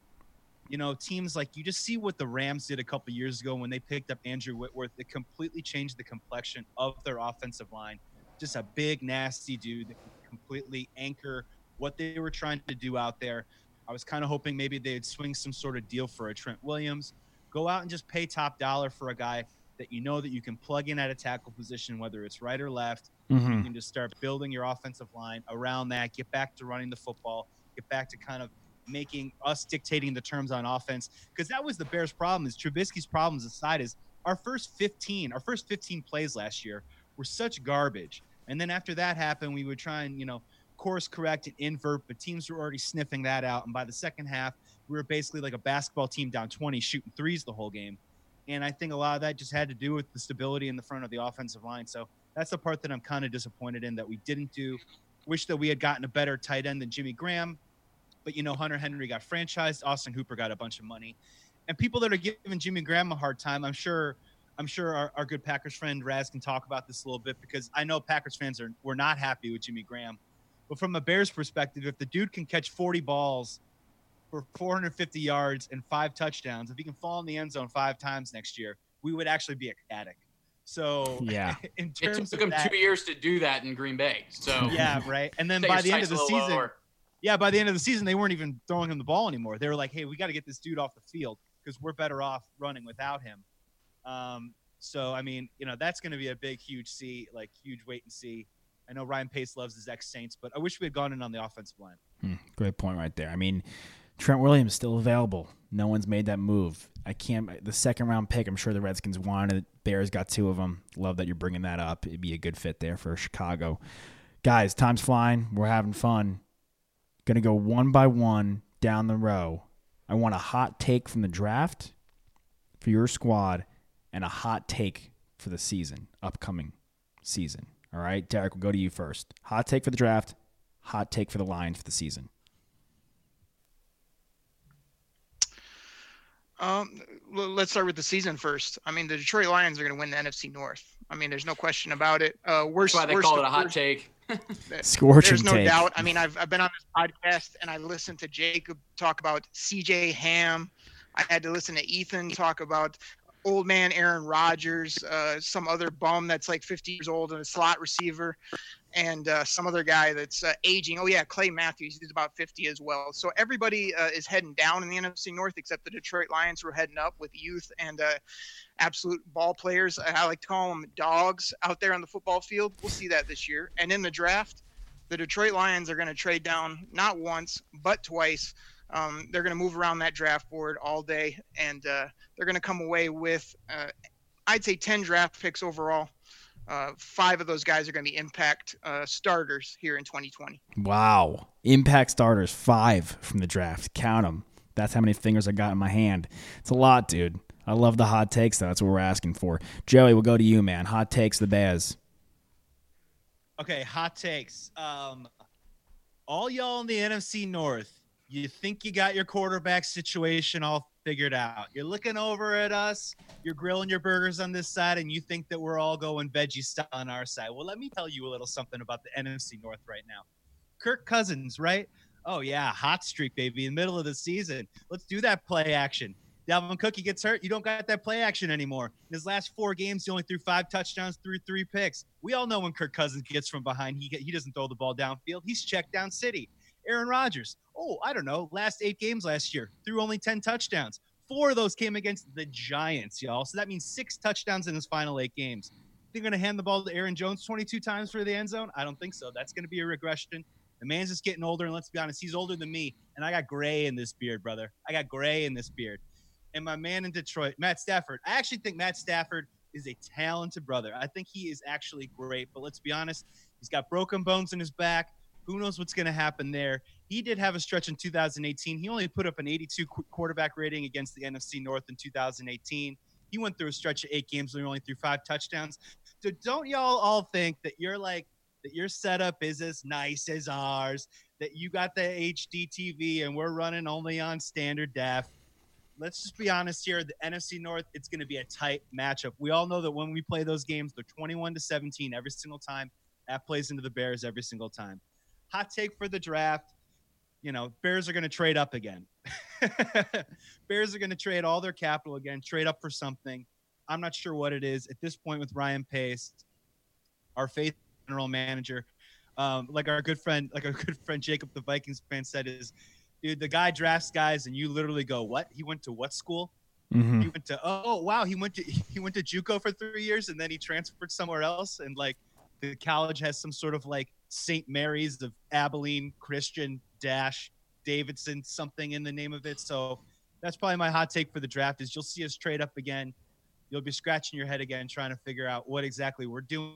you know, teams like you just see what the Rams did a couple years ago when they picked up Andrew Whitworth. It completely changed the complexion of their offensive line. Just a big, nasty dude that could completely anchor what they were trying to do out there. I was kind of hoping maybe they'd swing some sort of deal for a Trent Williams, go out and just pay top dollar for a guy that you know that you can plug in at a tackle position, whether it's right or left. Mhm. You can just start building your offensive line around that, get back to running the football, get back to kind of making us dictating the terms on offense because that was the Bears' problem. Is Trubisky's problems aside is our first 15, our first 15 plays last year were such garbage, and then after that happened, we would try and you know course correct and invert, but teams were already sniffing that out, and by the second half, we were basically like a basketball team down 20, shooting threes the whole game. And I think a lot of that just had to do with the stability in the front of the offensive line. So that's the part that I'm kind of disappointed in that we didn't do. Wish that we had gotten a better tight end than Jimmy Graham but you know Hunter Henry got franchised, Austin Hooper got a bunch of money, and people that are giving Jimmy Graham a hard time, I'm sure, I'm sure our, our good Packers friend Raz can talk about this a little bit because I know Packers fans are were not happy with Jimmy Graham, but from a Bears perspective, if the dude can catch 40 balls for 450 yards and five touchdowns, if he can fall in the end zone five times next year, we would actually be ecstatic. So Yeah. in It terms took of him that, two years to do that in Green Bay. So yeah, right. And then by the end of the season, lower. yeah, by the end of the season, they weren't even throwing him the ball anymore. They were like, "Hey, we got to get this dude off the field because we're better off running without him." Um, so, I mean, you know, that's going to be a big, huge see, like huge wait and see. I know Ryan Pace loves his ex Saints, but I wish we had gone in on the offensive line. Hmm, great point right there. I mean, Trent Williams is still available. No one's made that move. I can't. The second round pick. I'm sure the Redskins wanted. it. Bears got two of them. Love that you're bringing that up. It'd be a good fit there for Chicago. Guys, time's flying. We're having fun. Gonna go one by one down the row. I want a hot take from the draft for your squad and a hot take for the season, upcoming season. All right, Derek, we'll go to you first. Hot take for the draft. Hot take for the Lions for the season. Um, let's start with the season first. I mean, the Detroit Lions are going to win the NFC North. I mean, there's no question about it. Uh, worst, that's why they worst call it a hot worst- take. Scorching There's no take. doubt. I mean, I've, I've been on this podcast and I listened to Jacob talk about CJ Ham. I had to listen to Ethan talk about old man Aaron Rodgers, uh, some other bum that's like 50 years old and a slot receiver, and uh, some other guy that's uh, aging. Oh, yeah, Clay Matthews. He's about 50 as well. So everybody uh, is heading down in the NFC North except the Detroit Lions who are heading up with youth and uh, absolute ball players. I like to call them dogs out there on the football field. We'll see that this year. And in the draft, the Detroit Lions are going to trade down not once, but twice. Um, they're going to move around that draft board all day, and uh, they're going to come away with, uh, I'd say, 10 draft picks overall. Uh, five of those guys are going to be impact uh, starters here in 2020. Wow. Impact starters, five from the draft. Count them. That's how many fingers I got in my hand. It's a lot, dude. I love the hot takes, though. That's what we're asking for. Joey, we'll go to you, man. Hot takes, the Bears. Okay, hot takes. Um, all y'all in the NFC North, you think you got your quarterback situation all figured out. You're looking over at us, you're grilling your burgers on this side, and you think that we're all going veggie style on our side. Well, let me tell you a little something about the NFC North right now. Kirk Cousins, right? Oh, yeah, hot streak, baby, in the middle of the season. Let's do that play action. Dalvin Cook, he gets hurt. You don't got that play action anymore. In his last four games, he only threw five touchdowns, threw three picks. We all know when Kirk Cousins gets from behind, he he doesn't throw the ball downfield. He's checked down city. Aaron Rodgers. Oh, I don't know. Last eight games last year, threw only 10 touchdowns. Four of those came against the Giants, y'all. So that means six touchdowns in his final eight games. They're going to hand the ball to Aaron Jones 22 times for the end zone? I don't think so. That's going to be a regression. The man's just getting older, and let's be honest, he's older than me. And I got gray in this beard, brother. I got gray in this beard. And my man in Detroit, Matt Stafford. I actually think Matt Stafford is a talented brother. I think he is actually great. But let's be honest, he's got broken bones in his back. Who knows what's going to happen there? He did have a stretch in 2018. He only put up an 82 quarterback rating against the NFC North in 2018. He went through a stretch of eight games where he only threw five touchdowns. So don't y'all all think that you're like that your setup is as nice as ours, that you got the HD TV and we're running only on standard def. Let's just be honest here. The NFC North, it's going to be a tight matchup. We all know that when we play those games, they're 21 to 17 every single time. That plays into the Bears every single time. Hot take for the draft. You know, Bears are going to trade up again. Bears are going to trade all their capital again, trade up for something. I'm not sure what it is at this point with Ryan Pace, our faith general manager. Um, like our good friend, like our good friend Jacob, the Vikings fan said, is dude, the guy drafts guys, and you literally go, "What? He went to what school? Mm-hmm. He went to oh wow, he went to he went to JUCO for three years, and then he transferred somewhere else, and like the college has some sort of like St. Mary's of Abilene Christian Dash Davidson something in the name of it. So that's probably my hot take for the draft is you'll see us trade up again. You'll be scratching your head again trying to figure out what exactly we're doing.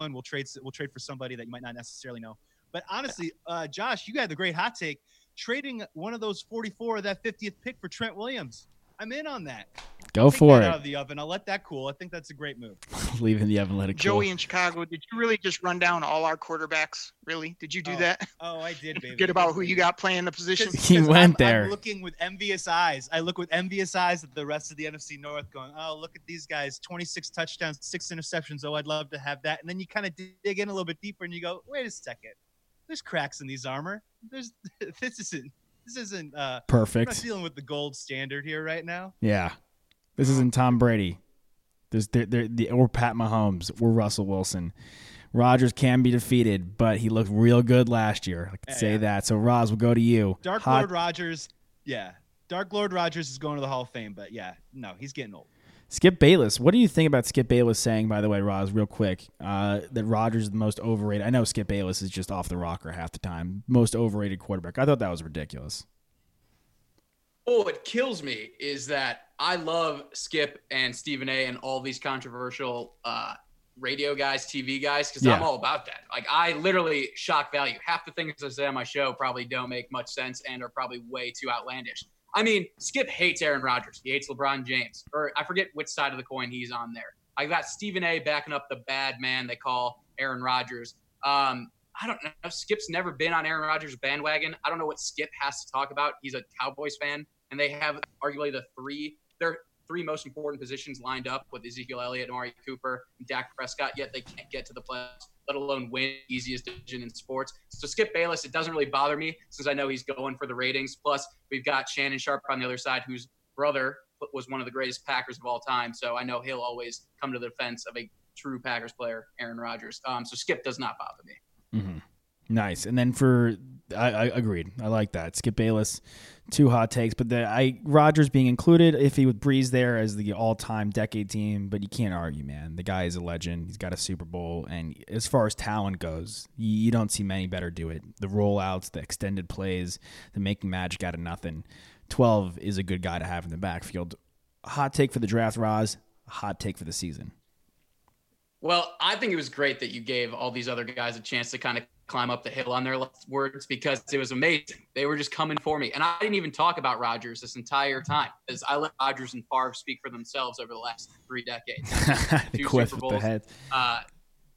We'll trade we'll trade for somebody that you might not necessarily know. But honestly, uh, Josh, you had the great hot take trading one of those 44 of that 50th pick for Trent Williams. I'm in on that. Go for it. Out of the oven. I'll let that cool. I think that's a great move. Leave in the oven. Let it cool. Joey in Chicago. Did you really just run down all our quarterbacks? Really? Did you do oh, that? Oh, I did, baby. Forget about who you got playing the position. He went I'm, there. I'm looking with envious eyes. I look with envious eyes at the rest of the NFC North, going, "Oh, look at these guys! 26 touchdowns, six interceptions. Oh, I'd love to have that." And then you kind of dig in a little bit deeper, and you go, "Wait a second. There's cracks in these armor. There's this isn't." This isn't uh, perfect. I'm not dealing with the gold standard here right now. Yeah, this isn't Tom Brady. There's they're, they're, the or Pat Mahomes. We're Russell Wilson. Rodgers can be defeated, but he looked real good last year. I can Yeah, say yeah. that. So Roz, we'll go to you. Dark Hot- Lord Rodgers, yeah. Dark Lord Rodgers is going to the Hall of Fame, but yeah, no, he's getting old. Skip Bayless. What do you think about Skip Bayless saying, by the way, Roz, real quick, uh, that Rodgers is the most overrated? I know Skip Bayless is just off the rocker half the time. Most overrated quarterback. I thought that was ridiculous. Oh, what kills me is that I love Skip and Stephen A. and all these controversial uh, radio guys, TV guys, because I'm all about that. Like I literally shock value. Half the things I say on my show probably don't make much sense and are probably way too outlandish. I mean, Skip hates Aaron Rodgers. He hates LeBron James, or I forget which side of the coin he's on there. I got Stephen A. backing up the bad man they call Aaron Rodgers. Um, I don't know. Skip's never been on Aaron Rodgers' bandwagon. I don't know what Skip has to talk about. He's a Cowboys fan, and they have arguably the three their three most important positions lined up with Ezekiel Elliott, Amari Cooper, and Dak Prescott. Yet they can't get to the playoffs, let alone win easiest division in sports. So Skip Bayless, it doesn't really bother me since I know he's going for the ratings. Plus, we've got Shannon Sharpe on the other side, whose brother was one of the greatest Packers of all time. So I know he'll always come to the defense of a true Packers player, Aaron Rodgers. Um, so Skip does not bother me. Mm-hmm. Nice. And then for I, I agreed. I like that. Skip Bayless, two hot takes, but the I Rodgers being included if he would Brees there as the all time decade team, but you can't argue, man. The guy is a legend. He's got a Super Bowl, and as far as talent goes, you, you don't see many better do it. The rollouts, the extended plays, the making magic out of nothing. Twelve is a good guy to have in the backfield. Hot take for the draft, Roz. Hot take for the season. Well, I think it was great that you gave all these other guys a chance to kind of climb up the hill on their words because it was amazing. They were just coming for me. And I didn't even talk about Rodgers this entire time because I let Rodgers and Favre speak for themselves over the last three decades. the Two Super Bowls, head. uh,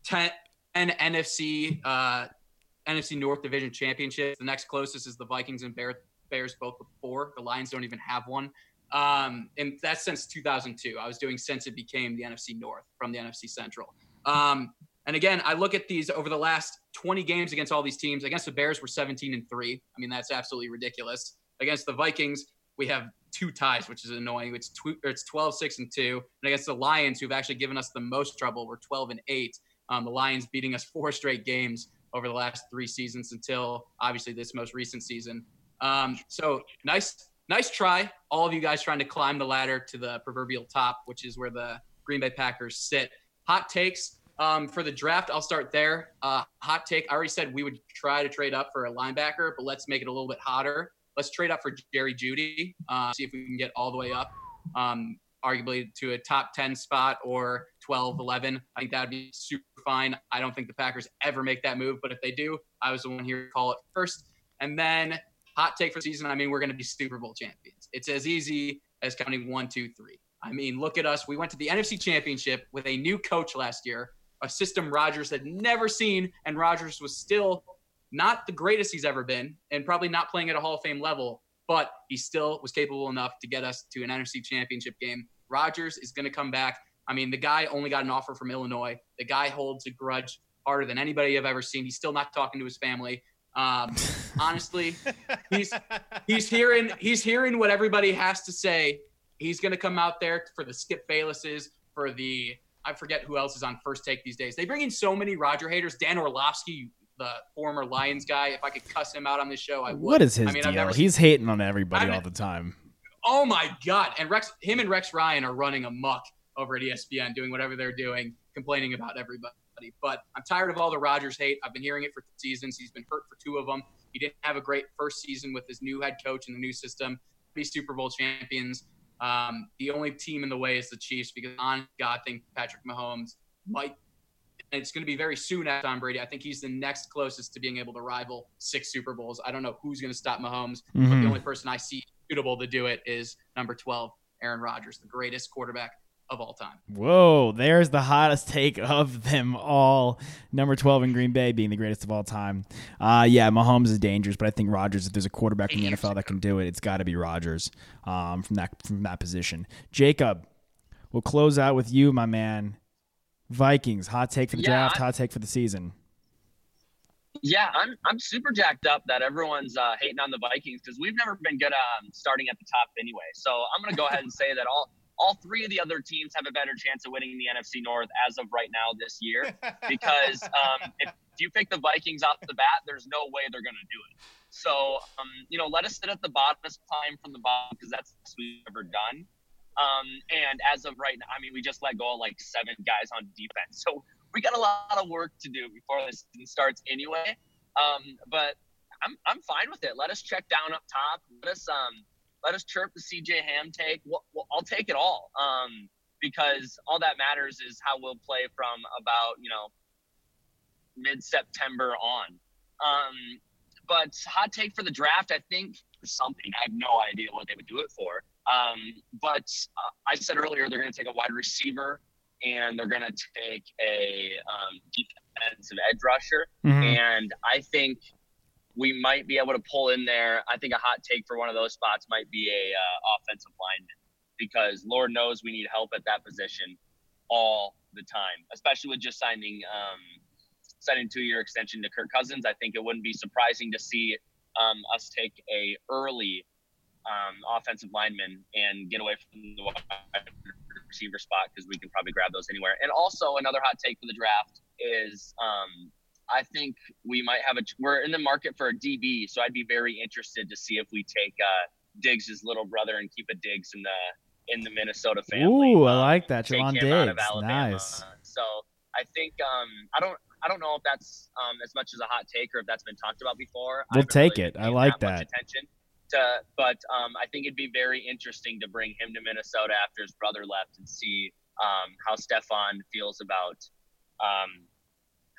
10, 10 NFC, uh, NFC North Division championships. The next closest is the Vikings and Bears, Bears both before. The Lions don't even have one. Um, and that's since 2002. I was doing since it became the NFC North from the NFC Central. Um, and again, I look at these over the last 20 games against all these teams. Against the Bears, we're 17 and three. I mean, that's absolutely ridiculous. Against the Vikings, we have two ties, which is annoying. It's tw- it's 12, 6, and 2. And against the Lions, who've actually given us the most trouble, we're 12 and 8. Um, the Lions beating us four straight games over the last three seasons until obviously this most recent season. Um, so nice, nice try. All of you guys trying to climb the ladder to the proverbial top, which is where the Green Bay Packers sit. Hot takes um, for the draft. I'll start there. Uh, hot take. I already said we would try to trade up for a linebacker, but let's make it a little bit hotter. Let's trade up for Jerry Jeudy, Uh, see if we can get all the way up. Um, arguably to a top 10 spot or 12, 11. I think that would be super fine. I don't think the Packers ever make that move, but if they do, I was the one here to call it first. And then hot take for season. I mean, we're going to be Super Bowl champions. It's as easy as counting one, two, three. I mean, look at us. We went to the NFC Championship with a new coach last year, a system Rodgers had never seen, and Rodgers was still not the greatest he's ever been, and probably not playing at a Hall of Fame level but he still was capable enough to get us to an NFC championship game. Rodgers is going to come back. I mean, the guy only got an offer from Illinois. The guy holds a grudge harder than anybody I've ever seen. He's still not talking to his family. Um, honestly, he's he's hearing he's hearing what everybody has to say. He's going to come out there for the Skip Baylesses, for the I forget who else is on first take these days. They bring in so many Roger haters. Dan Orlovsky, the former Lions guy. If I could cuss him out on this show, I would. What is his I mean, deal? He's hating on everybody I mean, all the time. Oh my god! And Rex, him and Rex Ryan are running amok over at ESPN, doing whatever they're doing, complaining about everybody. But I'm tired of all the Rodgers hate. I've been hearing it for seasons. He's been hurt for two of them. He didn't have a great first season with his new head coach and the new system. Be Super Bowl champions. Um, the only team in the way is the Chiefs because on God, I think Patrick Mahomes might and it's going to be very soon after Tom Brady. I think he's the next closest to being able to rival six Super Bowls. I don't know who's going to stop Mahomes, but Mhm. the only person I see suitable to do it is number 12, Aaron Rodgers, the greatest quarterback of all time. Whoa, there's the hottest take of them all. Number 12 in Green Bay being the greatest of all time. Uh, yeah, Mahomes is dangerous, but I think Rodgers, if there's a quarterback in the NFL that can do it, it's got to be Rodgers um, from that from that position. Jacob, we'll close out with you, my man. Vikings, hot take for the Yeah, draft, I- hot take for the season. Yeah, I'm I'm super jacked up that everyone's uh, hating on the Vikings because we've never been good um, starting at the top anyway. So I'm gonna go ahead and say that all all three of the other teams have a better chance of winning the NFC North as of right now this year because um, if you pick the Vikings off the bat, there's no way they're gonna do it. So um, you know, let us sit at the bottom this time from the bottom because that's the best we've ever done. Um, and as of right now, I mean, we just let go of like seven guys on defense. So we got a lot of work to do before this starts anyway. Um, but I'm, I'm fine with it. Let us check down up top. Let us um, let us chirp the CJ Ham take. Well, well, I'll take it all um, because all that matters is how we'll play from about you know mid September on. Um, but hot take for the draft, I think something. I have no idea what they would do it for. Um, but uh, I said earlier they're going to take a wide receiver and they're going to take a um, defensive edge rusher. Mhm. And I think we might be able to pull in there. I think a hot take for one of those spots might be a uh, offensive lineman because Lord knows we need help at that position all the time, especially with just signing um, signing two year extension to Kirk Cousins. I think it wouldn't be surprising to see um, us take a early um, offensive lineman and get away from the wide receiver spot because we can probably grab those anywhere. And also another hot take for the draft is um, I think we might have a we're in the market for a DB, so I'd be very interested to see if we take uh, Diggs' little brother and keep a Diggs in the in the Minnesota family. Ooh, I um, like that. Javon him out of Diggs. Nice. So I think um, I don't I don't know if that's um, as much as a hot take or if that's been talked about before. We'll take really it. I like that. Attention to, but um, I think it'd be very interesting to bring him to Minnesota after his brother left and see um, how Stefon feels about um,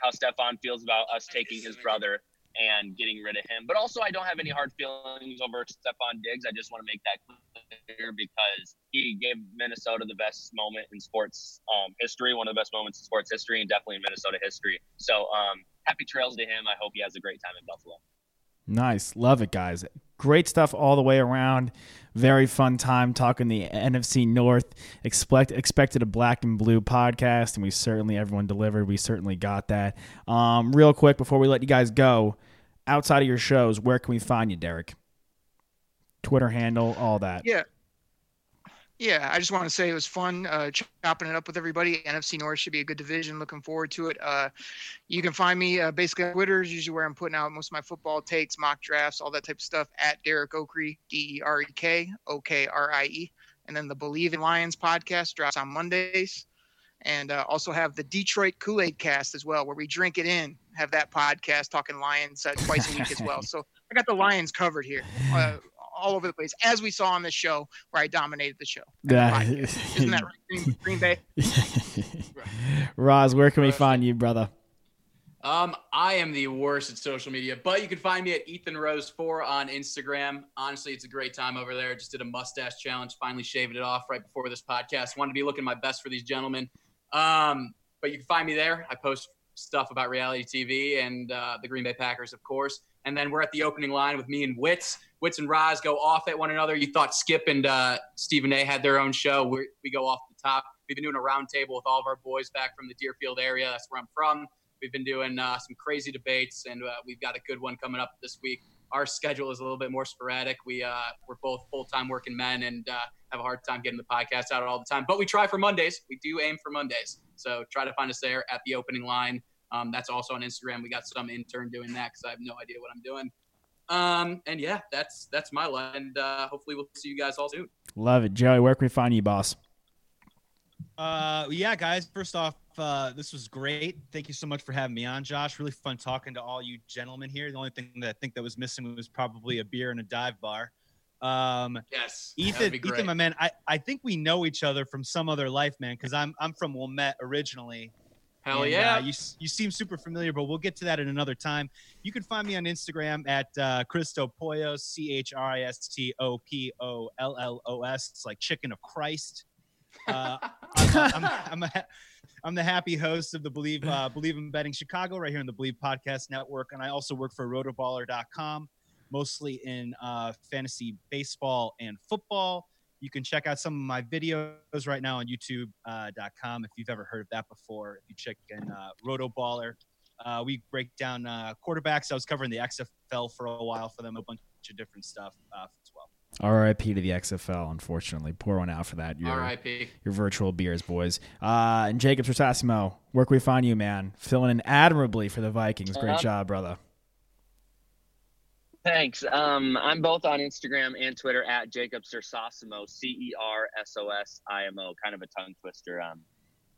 how Stefan feels about us taking his brother and getting rid of him. But also, I don't have any hard feelings over Stefon Diggs. I just want to make that clear because he gave Minnesota the best moment in sports um, history, one of the best moments in sports history, and definitely in Minnesota history. So, um, happy trails to him. I hope he has a great time in Buffalo. Nice. Love it, guys. Great stuff all the way around. Very fun time talking the NFC North. Expect expected a black and blue podcast, and we certainly everyone delivered. We certainly got that. Um, real quick before we let you guys go, outside of your shows, where can we find you, Derek? Twitter handle, all that. Yeah. Yeah, I just want to say it was fun uh, chopping it up with everybody. NFC North should be a good division. Looking forward to it. Uh, you can find me uh, basically on Twitter, is usually where I'm putting out most of my football takes, mock drafts, all that type of stuff at Derek Okrie, D E R E K O K R I E. And then the Bleav in Lions podcast drops on Mondays. And uh, also have the Detroit Kool Aid cast as well, where we drink it in, have that podcast talking Lions uh, twice a week as well. So I got the Lions covered here. All over the place, as we saw on the show where I dominated the show. Yeah. Isn't that right? Green, Green Bay? Roz, where can we find you, brother? Um, I am the worst at social media, but you can find me at Ethan Rose four on Instagram. Honestly, it's a great time over there. Just did a mustache challenge, finally shaved it off right before this podcast. Wanted to be looking my best for these gentlemen. Um, but you can find me there. I post stuff about reality TV and uh, the Green Bay Packers, of course. And then we're at the opening line with me and Wits. Wits and Roz go off at one another. You thought Skip and uh, Stephen A had their own show. we we go off the top. We've been doing a roundtable with all of our boys back from the Deerfield area. That's where I'm from. We've been doing uh, some crazy debates, and uh, we've got a good one coming up this week. Our schedule is a little bit more sporadic. We uh, we're both full time working men and uh, have a hard time getting the podcast out all the time. But we try for Mondays. We do aim for Mondays. So try to find us there at the opening line. Um, that's also on Instagram. We got some intern doing that because I have no idea what I'm doing. Um, and yeah, that's that's my line. And uh, hopefully we'll see you guys all soon. Love it, Joey. Where can we find you, boss? Uh, yeah, guys. First off, uh, this was great. Thank you so much for having me on, Josh. Really fun talking to all you gentlemen here. The only thing that I think that was missing was probably a beer and a dive bar. Um, yes, Ethan, Ethan, my man. I, I think we know each other from some other life, man. Because I'm I'm from Wilmette originally, Hell and, yeah. Uh, you, you seem super familiar, but we'll get to that in another time. You can find me on Instagram at uh, Christo C H R I S T O P O L L O S. It's like chicken of Christ. Uh, I'm, I'm, I'm, a, I'm the happy host of the Bleav uh, Bleav in Betting Chicago right here in the Bleav Podcast Network. And I also work for rotoballer.com, mostly in uh, fantasy baseball and football. You can check out some of my videos right now on youtube.com uh, if you've ever heard of that before. If you check in uh, Rotoballer, uh, we break down uh, quarterbacks. I was covering the XFL for a while for them, a bunch of different stuff uh, as well. R.I.P. to the XFL. Unfortunately, pour one out for that. Your, R.I.P. Your virtual beers, boys. Uh, and Jacob Cersosimo, where can we find you, man? Filling in admirably for the Vikings. Great uh-huh. job, brother. Thanks. Um, I'm both on Instagram and Twitter at Jacob Cersosimo, C E R S O S I M O. Kind of a tongue twister. Um,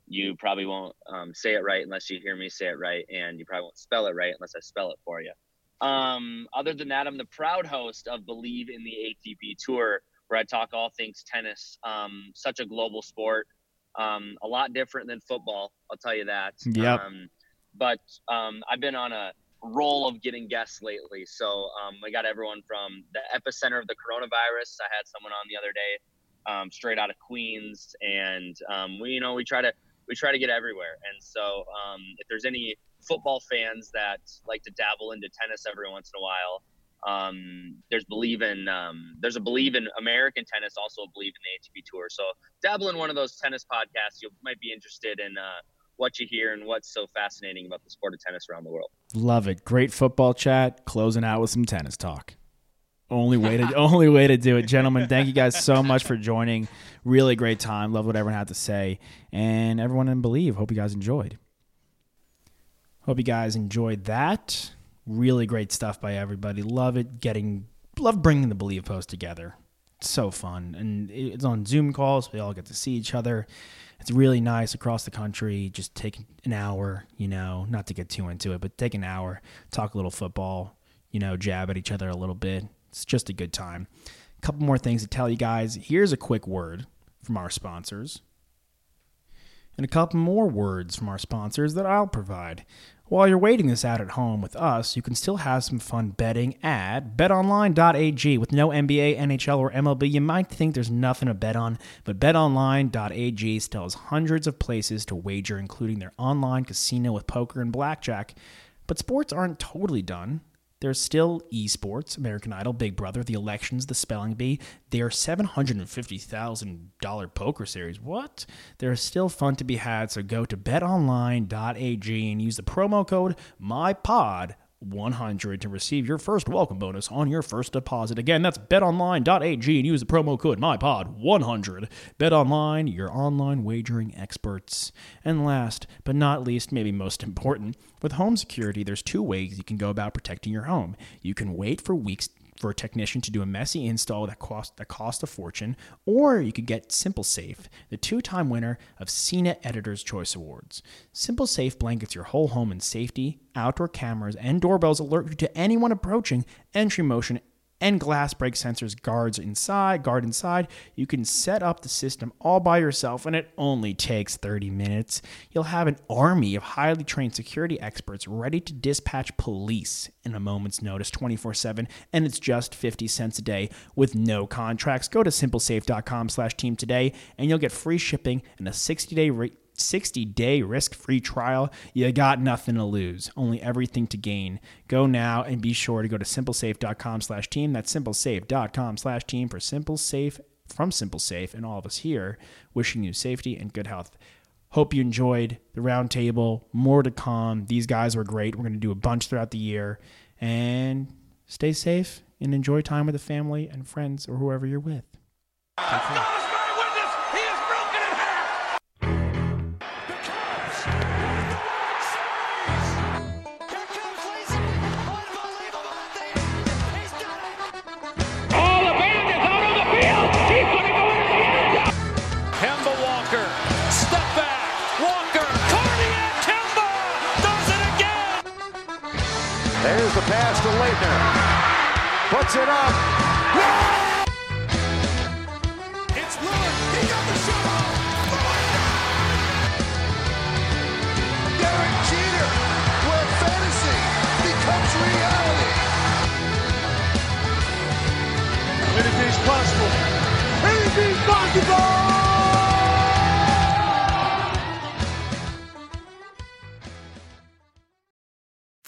you probably won't um, say it right unless you hear me say it right, and you probably won't spell it right unless I spell it for you. Um, other than that, I'm the proud host of Bleav in the ATP Tour, where I talk all things tennis. Um, such a global sport, um, a lot different than football. I'll tell you that. Yeah. Um, but um, I've been on a role of getting guests lately. So um, we got everyone from the epicenter of the coronavirus. I had someone on the other day, um, straight out of Queens, and um, we, you know, we try to we try to get everywhere. And so um, if there's any football fans that like to dabble into tennis every once in a while. Um, there's Bleav in um, there's a Bleav in American tennis, also a Bleav in the ATP tour. So dabble in one of those tennis podcasts. You might be interested in uh, what you hear and what's so fascinating about the sport of tennis around the world. Love it. Great football chat. Closing out with some tennis talk. Only way to only way to do it, gentlemen. Thank you guys so much for joining. Really great time. Love what everyone had to say, and everyone in Bleav. Hope you guys enjoyed. Hope you guys enjoyed that. Really great stuff by everybody. Love it. Getting love bringing the Bleav post together. It's so fun, and it's on Zoom calls. We all get to see each other it's really nice across the country. Just take an hour, you know, not to get too into it, but take an hour, talk a little football, you know, jab at each other a little bit. It's just a good time. A couple more things to tell you guys. Here's a quick word from our sponsors, and a couple more words from our sponsors that I'll provide. While you're waiting this out at home with us, you can still have some fun betting at betonline.ag. With no NBA, NHL, or MLB, you might think there's nothing to bet on, but betonline.ag still has hundreds of places to wager, including their online casino with poker and blackjack. But sports aren't totally done. There's still esports, American Idol, Big Brother, the elections, the spelling bee. Their $750,000 poker series. What? There's still fun to be had, so go to betonline.ag and use the promo code MyPod 100 to receive your first welcome bonus on your first deposit. Again, that's betonline.ag and use the promo code MyPod100. BetOnline, your online wagering experts. And last but not least, maybe most important, with home security, there's two ways you can go about protecting your home. You can wait for weeks for a technician to do a messy install that cost that cost a fortune, or you could get SimpliSafe, the two-time winner of CNET Editor's Choice Awards. SimpliSafe blankets your whole home in safety. Outdoor cameras and doorbells alert you to anyone approaching. Entry motion and glass break sensors guards inside, guard inside. You can set up the system all by yourself and it only takes 30 minutes. You'll have an army of highly trained security experts ready to dispatch police in a moment's notice 24/7 and it's just 50 cents a day with no contracts. Go to simplisafe.com/team today and you'll get free shipping and a 60-day rate 60 day risk free trial, you got nothing to lose, only everything to gain. Go now and be sure to go to simplisafe.com slash team. That's simplisafe.com slash team for SimpliSafe from SimpliSafe and all of us here wishing you safety and good health. Hope you enjoyed the roundtable. More to come. These guys were great. We're going to do a bunch throughout the year. And stay safe and enjoy time with the family and friends or whoever you're with. Laettner. Puts it up. It's Lillard. He got the shot off. Derek Jeter, where fantasy becomes reality. Anything's possible. Anything's possible.